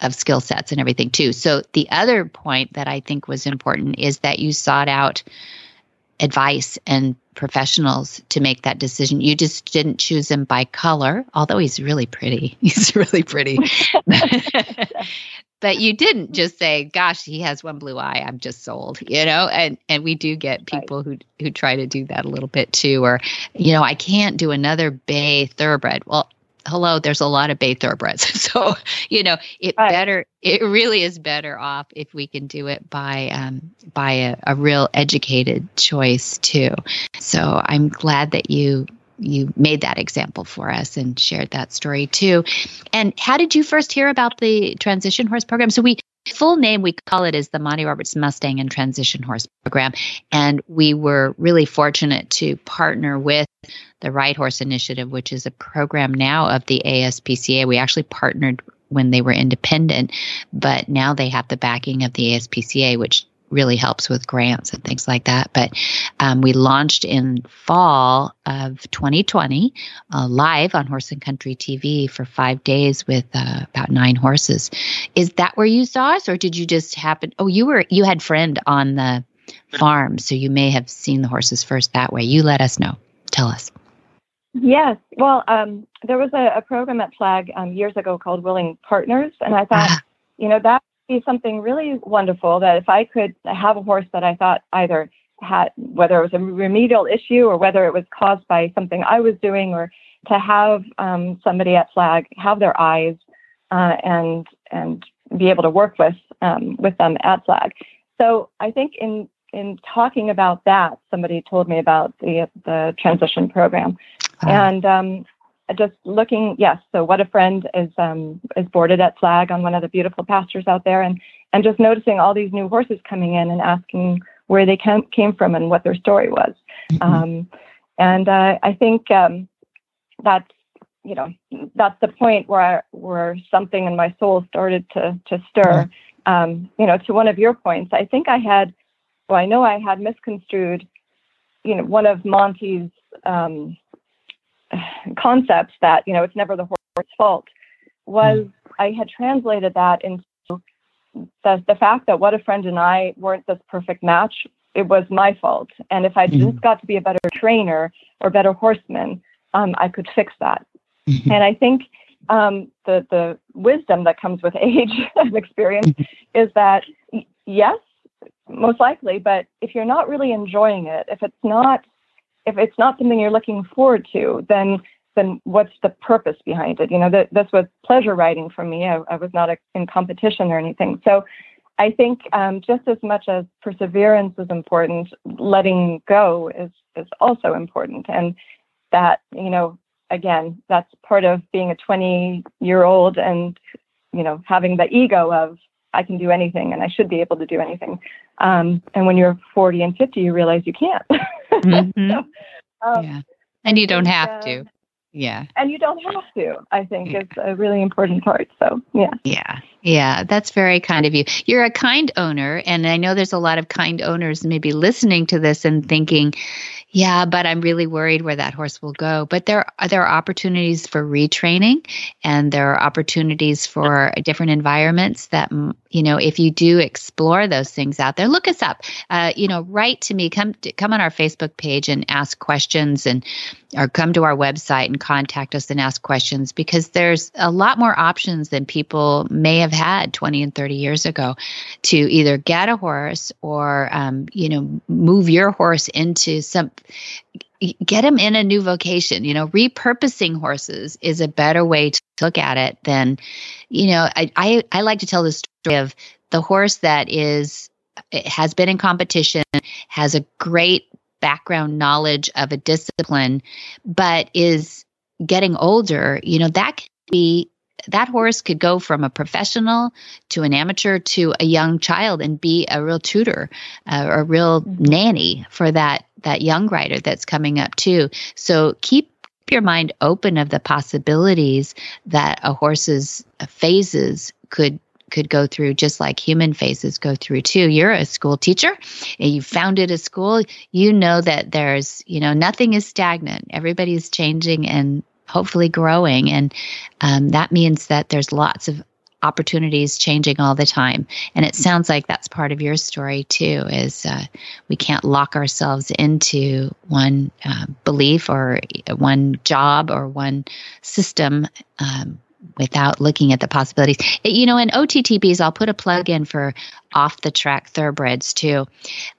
of skill sets and everything too. So the other point that I think was important is that you sought out advice and professionals to make that decision. You just didn't choose him by color, although he's really pretty. He's really pretty. but you didn't just say, "Gosh, he has one blue eye. I'm just sold," you know. And and we do get people right. who who try to do that a little bit too, or you know, I can't do another bay thoroughbred. Well, hello, there's a lot of bay thoroughbreds, so you know it right. better. It really is better off if we can do it by um, by a, a real educated choice too. So I'm glad that you you made that example for us and shared that story too. And how did you first hear about the transition horse program? So we full name we call it is the Monty Roberts Mustang and Transition Horse Program, and we were really fortunate to partner with the Right Horse Initiative, which is a program now of the ASPCA. We actually partnered when they were independent, but now they have the backing of the ASPCA, which really helps with grants and things like that. But um, we launched in fall of 2020 uh, live on Horse and Country TV for five days with uh, about nine horses. Is that where you saw us, or did you just happen? Oh, you were you had friend on the farm, so you may have seen the horses first that way. You let us know. Tell us. Yes. Well, um, there was a, a, program at Flag um, years ago called Willing Partners, and I thought, ah. you know, that be something really wonderful that if I could have a horse that I thought either had, whether it was a remedial issue or whether it was caused by something I was doing, or to have um, somebody at Flag have their eyes uh, and and be able to work with um, with them at Flag. So I think in in talking about that, somebody told me about the the transition program, uh-huh. and um, just looking, yes. So what a friend is um, is boarded at Flag on one of the beautiful pastures out there, and and just noticing all these new horses coming in and asking where they came came from and what their story was. Mm-hmm. Um, and uh, I think um, that's you know that's the point where I, where something in my soul started to to stir. Um, you know, to one of your points, I think I had, well, I know I had misconstrued, you know, one of Monty's um, concepts that you know it's never the horse's fault was mm. I had translated that into the, the fact that what a friend and I weren't this perfect match. It was my fault, and if I mm. just got to be a better trainer or better horseman, um, I could fix that. Mm-hmm. And I think um, the the wisdom that comes with age and experience mm-hmm. is that yes, most likely, but if you're not really enjoying it, if it's not if it's not something you're looking forward to, then then what's the purpose behind it? You know, that this was pleasure riding for me. I, I was not a, in competition or anything. So I think um, just as much as perseverance is important, letting go is is also important, and that you know, again, that's part of being a 20 year old and you know having the ego of I can do anything and I should be able to do anything. Um, and when you're 40 and 50, you realize you can't. mm-hmm. so, um, yeah. And you don't have uh, to. Yeah. And you don't have to, I think yeah. is a really important part. So, yeah. Yeah. Yeah. That's very kind of you. You're a kind owner. And I know there's a lot of kind owners maybe listening to this and thinking, yeah, but I'm really worried where that horse will go. But there are there are opportunities for retraining, and there are opportunities for different environments that you know if you do explore those things out there, look us up. Uh, you know, write to me, come to, come on our Facebook page and ask questions, and or come to our website and contact us and ask questions because there's a lot more options than people may have had 20 and 30 years ago to either get a horse or um, you know move your horse into some get them in a new vocation. You know repurposing horses is a better way to look at it than you know i i, I like to tell the story of the horse that is has been in competition has a great background knowledge of a discipline but is getting older you know that can be that horse could go from a professional to an amateur to a young child and be a real tutor, uh, a real mm-hmm. nanny for that that young rider that's coming up too. So keep your mind open of the possibilities that a horse's phases could could go through just like human phases go through too. You're a school teacher and you founded a school. You know that there's, you know, nothing is stagnant. Everybody's changing and hopefully growing. And um, that means that there's lots of opportunities changing all the time. And it sounds like that's part of your story too is uh, we can't lock ourselves into one uh, belief or one job or one system um, without looking at the possibilities. It, you know in ottbs i'll put a plug in for off the track thoroughbreds too.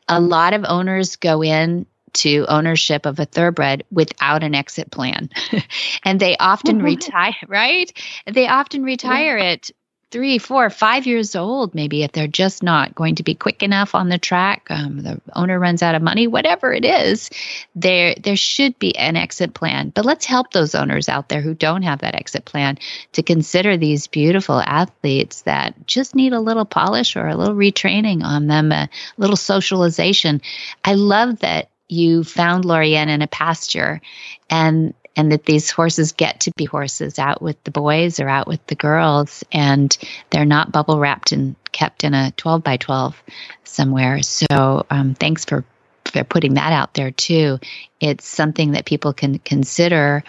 A lot of owners go in to ownership of a thoroughbred without an exit plan. and they often retire, right? They often retire yeah. at three, four, five years old, maybe if they're just not going to be quick enough on the track, um, the owner runs out of money, whatever it is, there there should be an exit plan. But let's help those owners out there who don't have that exit plan to consider these beautiful athletes that just need a little polish or a little retraining on them, a little socialization. I love that you found Lorianne in a pasture and and that these horses get to be horses out with the boys or out with the girls and they're not bubble wrapped and kept in a 12 by 12 somewhere. So um, thanks for for putting that out there too. It's something that people can consider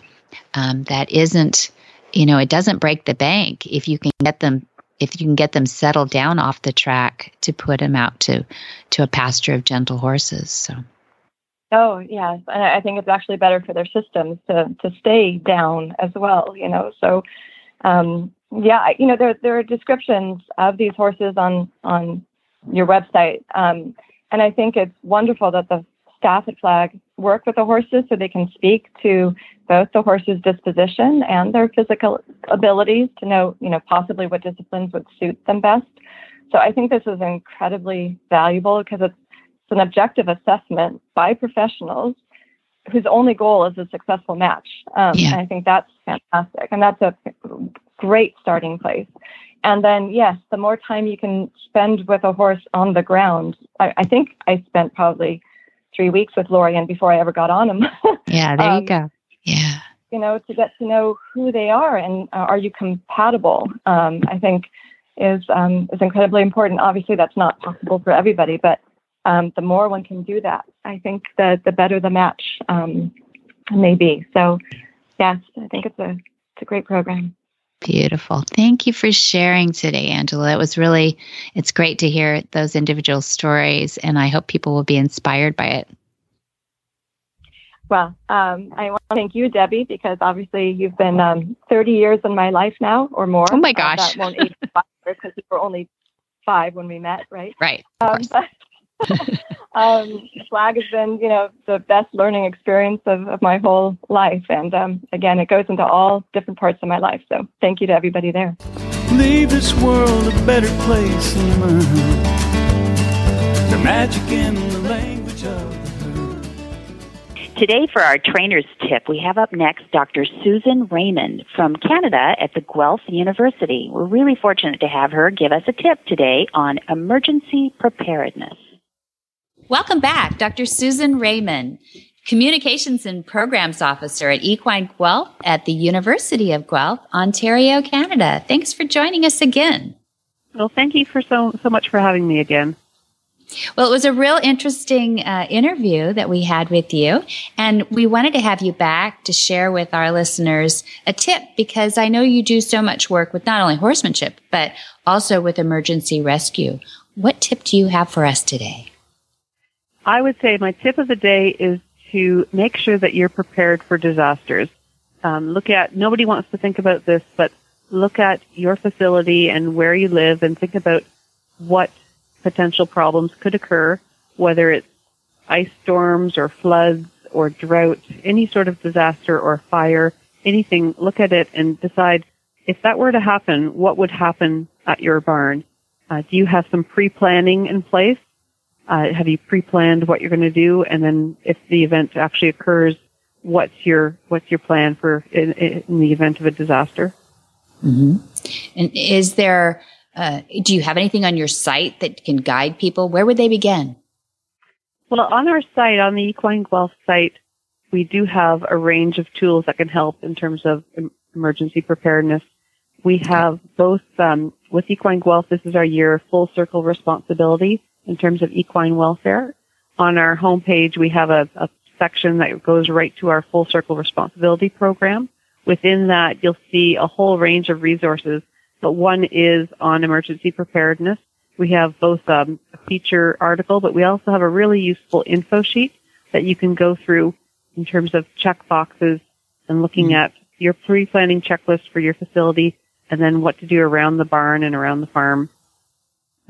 um, that isn't you know it doesn't break the bank if you can get them if you can get them settled down off the track to put them out to to a pasture of gentle horses so Oh yes, and I think it's actually better for their systems to to stay down as well. You know, so um, yeah, you know there there are descriptions of these horses on on your website, um, and I think it's wonderful that the staff at Flag work with the horses so they can speak to both the horse's disposition and their physical abilities to know you know possibly what disciplines would suit them best. So I think this is incredibly valuable because it's an objective assessment by professionals whose only goal is a successful match. Um, yeah. I think that's fantastic. And that's a great starting place. And then, yes, the more time you can spend with a horse on the ground, I, I think I spent probably three weeks with Lorian before I ever got on him. yeah, there um, you go. Yeah. You know, to get to know who they are and uh, are you compatible? Um, I think is um, is incredibly important. Obviously, that's not possible for everybody, but um, the more one can do that, I think the the better the match um, may be. So, yes, I think it's a it's a great program. Beautiful. Thank you for sharing today, Angela. It was really it's great to hear those individual stories, and I hope people will be inspired by it. Well, um, I want to thank you, Debbie, because obviously you've been um, 30 years in my life now or more. Oh my gosh. Uh, that won't age because you were only five when we met, right? Right. Um, but, um, flag has been, you know, the best learning experience of, of my whole life. And um, again, it goes into all different parts of my life. So thank you to everybody there. Leave this world a better place than mine. The magic in the language of Today, for our trainer's tip, we have up next Dr. Susan Raymond from Canada at the Guelph University. We're really fortunate to have her give us a tip today on emergency preparedness. Welcome back, Dr. Susan Raymond, Communications and Programs Officer at Equine Guelph at the University of Guelph, Ontario, Canada. Thanks for joining us again. Well, thank you for so so much for having me again. Well, it was a real interesting uh, interview that we had with you, and we wanted to have you back to share with our listeners a tip because I know you do so much work with not only horsemanship but also with emergency rescue. What tip do you have for us today? I would say my tip of the day is to make sure that you're prepared for disasters. Um, look at, nobody wants to think about this, but look at your facility and where you live and think about what potential problems could occur, whether it's ice storms or floods or drought, any sort of disaster or fire, anything, look at it and decide if that were to happen, what would happen at your barn? Uh, do you have some pre-planning in place? Uh, have you pre-planned what you're going to do? And then if the event actually occurs, what's your, what's your plan for in, in the event of a disaster? Mm-hmm. And is there, uh, do you have anything on your site that can guide people? Where would they begin? Well, on our site, on the Equine Guelph site, we do have a range of tools that can help in terms of emergency preparedness. We have both um, with Equine Guelph. This is our year full circle responsibility in terms of equine welfare. On our homepage, we have a, a section that goes right to our full circle responsibility program. Within that, you'll see a whole range of resources but one is on emergency preparedness. We have both um, a feature article, but we also have a really useful info sheet that you can go through in terms of check boxes and looking mm-hmm. at your pre-planning checklist for your facility and then what to do around the barn and around the farm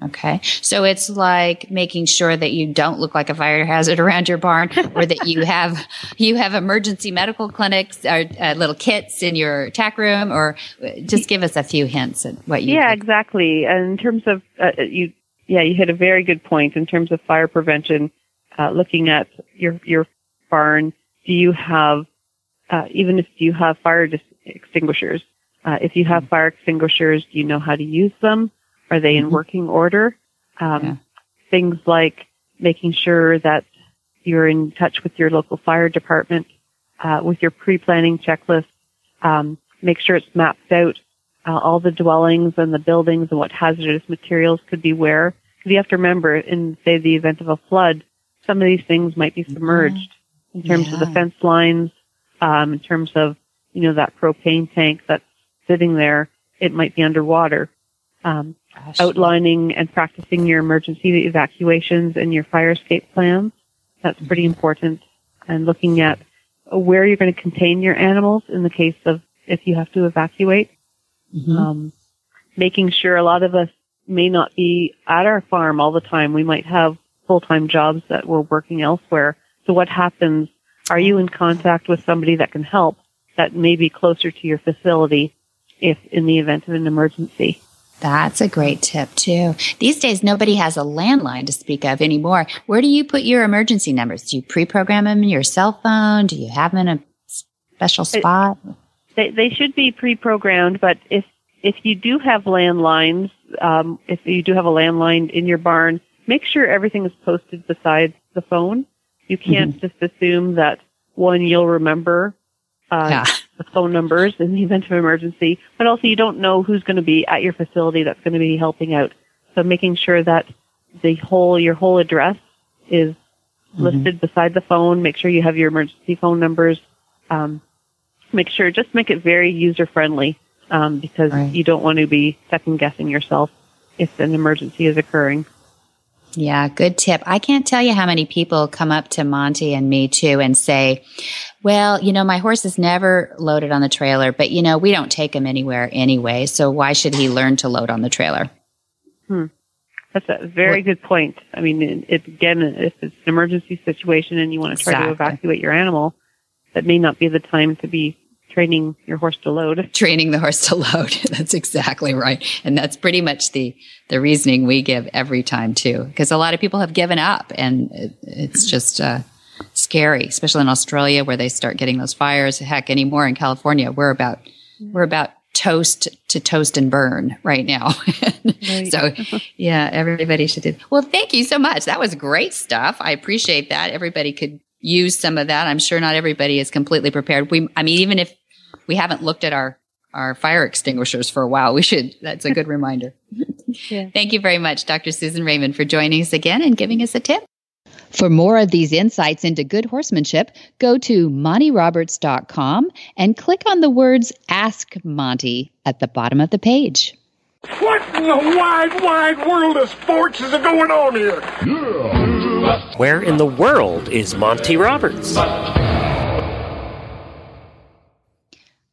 Okay. So it's like making sure that you don't look like a fire hazard around your barn or that you have, you have emergency medical clinics or uh, little kits in your tack room or just give us a few hints at what you Yeah, exactly. And in terms of, uh, you, yeah, you hit a very good point in terms of fire prevention, uh, looking at your, your barn. Do you have, uh, even if you have fire dis- extinguishers, uh, if you have mm-hmm. fire extinguishers, do you know how to use them? Are they in mm-hmm. working order? Um, yeah. Things like making sure that you're in touch with your local fire department, uh, with your pre-planning checklist. Um, make sure it's mapped out, uh, all the dwellings and the buildings and what hazardous materials could be where. Because you have to remember, in say the event of a flood, some of these things might be mm-hmm. submerged in terms yeah. of the fence lines, um, in terms of you know that propane tank that's sitting there. It might be underwater. Um, Gosh. outlining and practicing your emergency evacuations and your fire escape plans. That's pretty important. And looking at where you're going to contain your animals in the case of if you have to evacuate. Mm-hmm. Um, making sure a lot of us may not be at our farm all the time. We might have full-time jobs that we're working elsewhere. So what happens? Are you in contact with somebody that can help that may be closer to your facility if in the event of an emergency? That's a great tip too. These days, nobody has a landline to speak of anymore. Where do you put your emergency numbers? Do you pre-program them in your cell phone? Do you have them in a special spot? They, they should be pre-programmed, but if if you do have landlines, um, if you do have a landline in your barn, make sure everything is posted beside the phone. You can't mm-hmm. just assume that one you'll remember uh, yeah. the phone numbers in the event of emergency, but also you don't know who's going to be at your facility that's going to be helping out. So making sure that the whole, your whole address is mm-hmm. listed beside the phone. Make sure you have your emergency phone numbers. Um, make sure, just make it very user friendly, um, because right. you don't want to be second guessing yourself if an emergency is occurring. Yeah, good tip. I can't tell you how many people come up to Monty and me too and say, well, you know, my horse is never loaded on the trailer, but you know, we don't take him anywhere anyway. So why should he learn to load on the trailer? Hmm. That's a very what? good point. I mean, it, again, if it's an emergency situation and you want to try exactly. to evacuate your animal, that may not be the time to be training your horse to load. Training the horse to load. that's exactly right. And that's pretty much the, the reasoning we give every time too, because a lot of people have given up and it, it's just, uh, scary, especially in Australia where they start getting those fires. Heck, anymore in California, we're about, we're about toast to toast and burn right now. so yeah, everybody should do. Well, thank you so much. That was great stuff. I appreciate that. Everybody could use some of that. I'm sure not everybody is completely prepared. We, I mean, even if we haven't looked at our our fire extinguishers for a while. We should. That's a good reminder. yeah. Thank you very much, Dr. Susan Raymond, for joining us again and giving us a tip. For more of these insights into good horsemanship, go to montyroberts.com and click on the words Ask Monty at the bottom of the page. What in the wide, wide world of sports is going on here? Where in the world is Monty Roberts?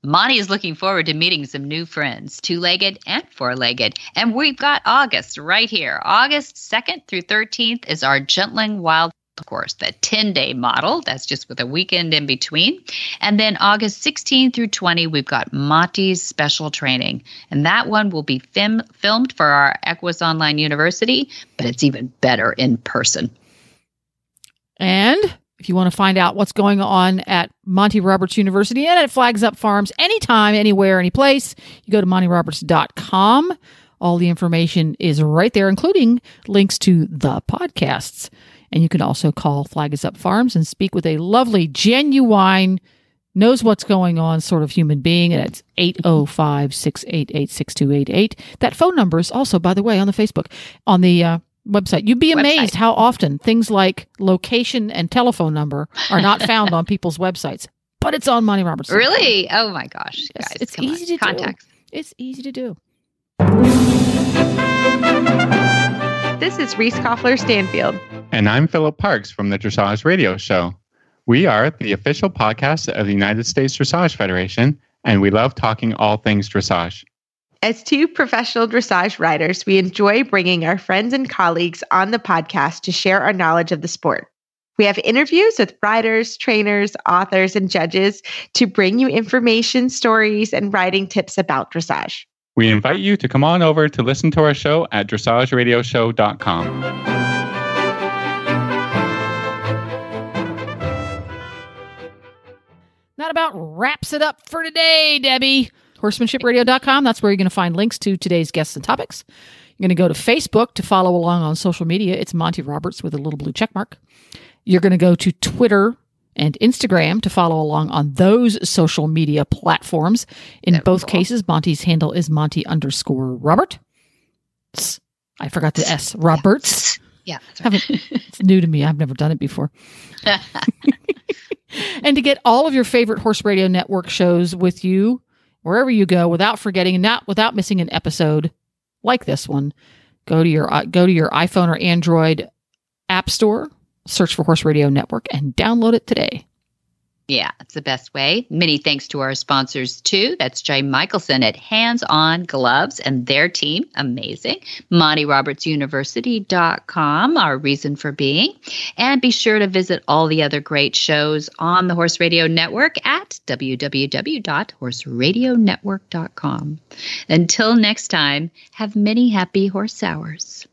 Monty is looking forward to meeting some new friends, two legged and four legged. And we've got August right here. August 2nd through 13th is our Gentling Wild course, the 10 day model. That's just with a weekend in between. And then August 16 through 20, we've got Monty's special training. And that one will be film- filmed for our Equus Online University, but it's even better in person. And if you want to find out what's going on at Monty Roberts University and at Flag Is Up Farms anytime, anywhere, any place, you go to montyroberts.com. All the information is right there, including links to the podcasts. And you can also call Flag Is Up Farms and speak with a lovely, genuine, knows what's going on sort of human being. And it's 805 688 6288. That phone number is also, by the way, on the Facebook, on the uh, website. You'd be amazed website. how often things like location and telephone number are not found on people's websites, but it's on Monty Roberts. Really? Oh my gosh, yes, guys, it's easy on. to Contacts. do. It's easy to do. This is Reese Koffler Stanfield. And I'm Philip Parks from the Dressage Radio Show. We are the official podcast of the United States Dressage Federation, and we love talking all things dressage. As two professional dressage riders, we enjoy bringing our friends and colleagues on the podcast to share our knowledge of the sport. We have interviews with riders, trainers, authors, and judges to bring you information, stories, and writing tips about dressage. We invite you to come on over to listen to our show at dressageradioshow.com. That about wraps it up for today, Debbie. Horsemanshipradio.com. That's where you're going to find links to today's guests and topics. You're going to go to Facebook to follow along on social media. It's Monty Roberts with a little blue check mark. You're going to go to Twitter and Instagram to follow along on those social media platforms. In both cases, Monty's handle is Monty underscore Robert. I forgot the S. Roberts. Yeah, right. it's new to me. I've never done it before. and to get all of your favorite Horse Radio Network shows with you wherever you go, without forgetting and not without missing an episode like this one, go to your uh, go to your iPhone or Android app store search for Horse Radio Network and download it today. Yeah, it's the best way. Many thanks to our sponsors too. That's Jay Michelson at Hands On Gloves and their team. Amazing. MontyRobertsUniversity.com, our reason for being. And be sure to visit all the other great shows on the Horse Radio Network at www.horseradionetwork.com. Until next time, have many happy horse hours.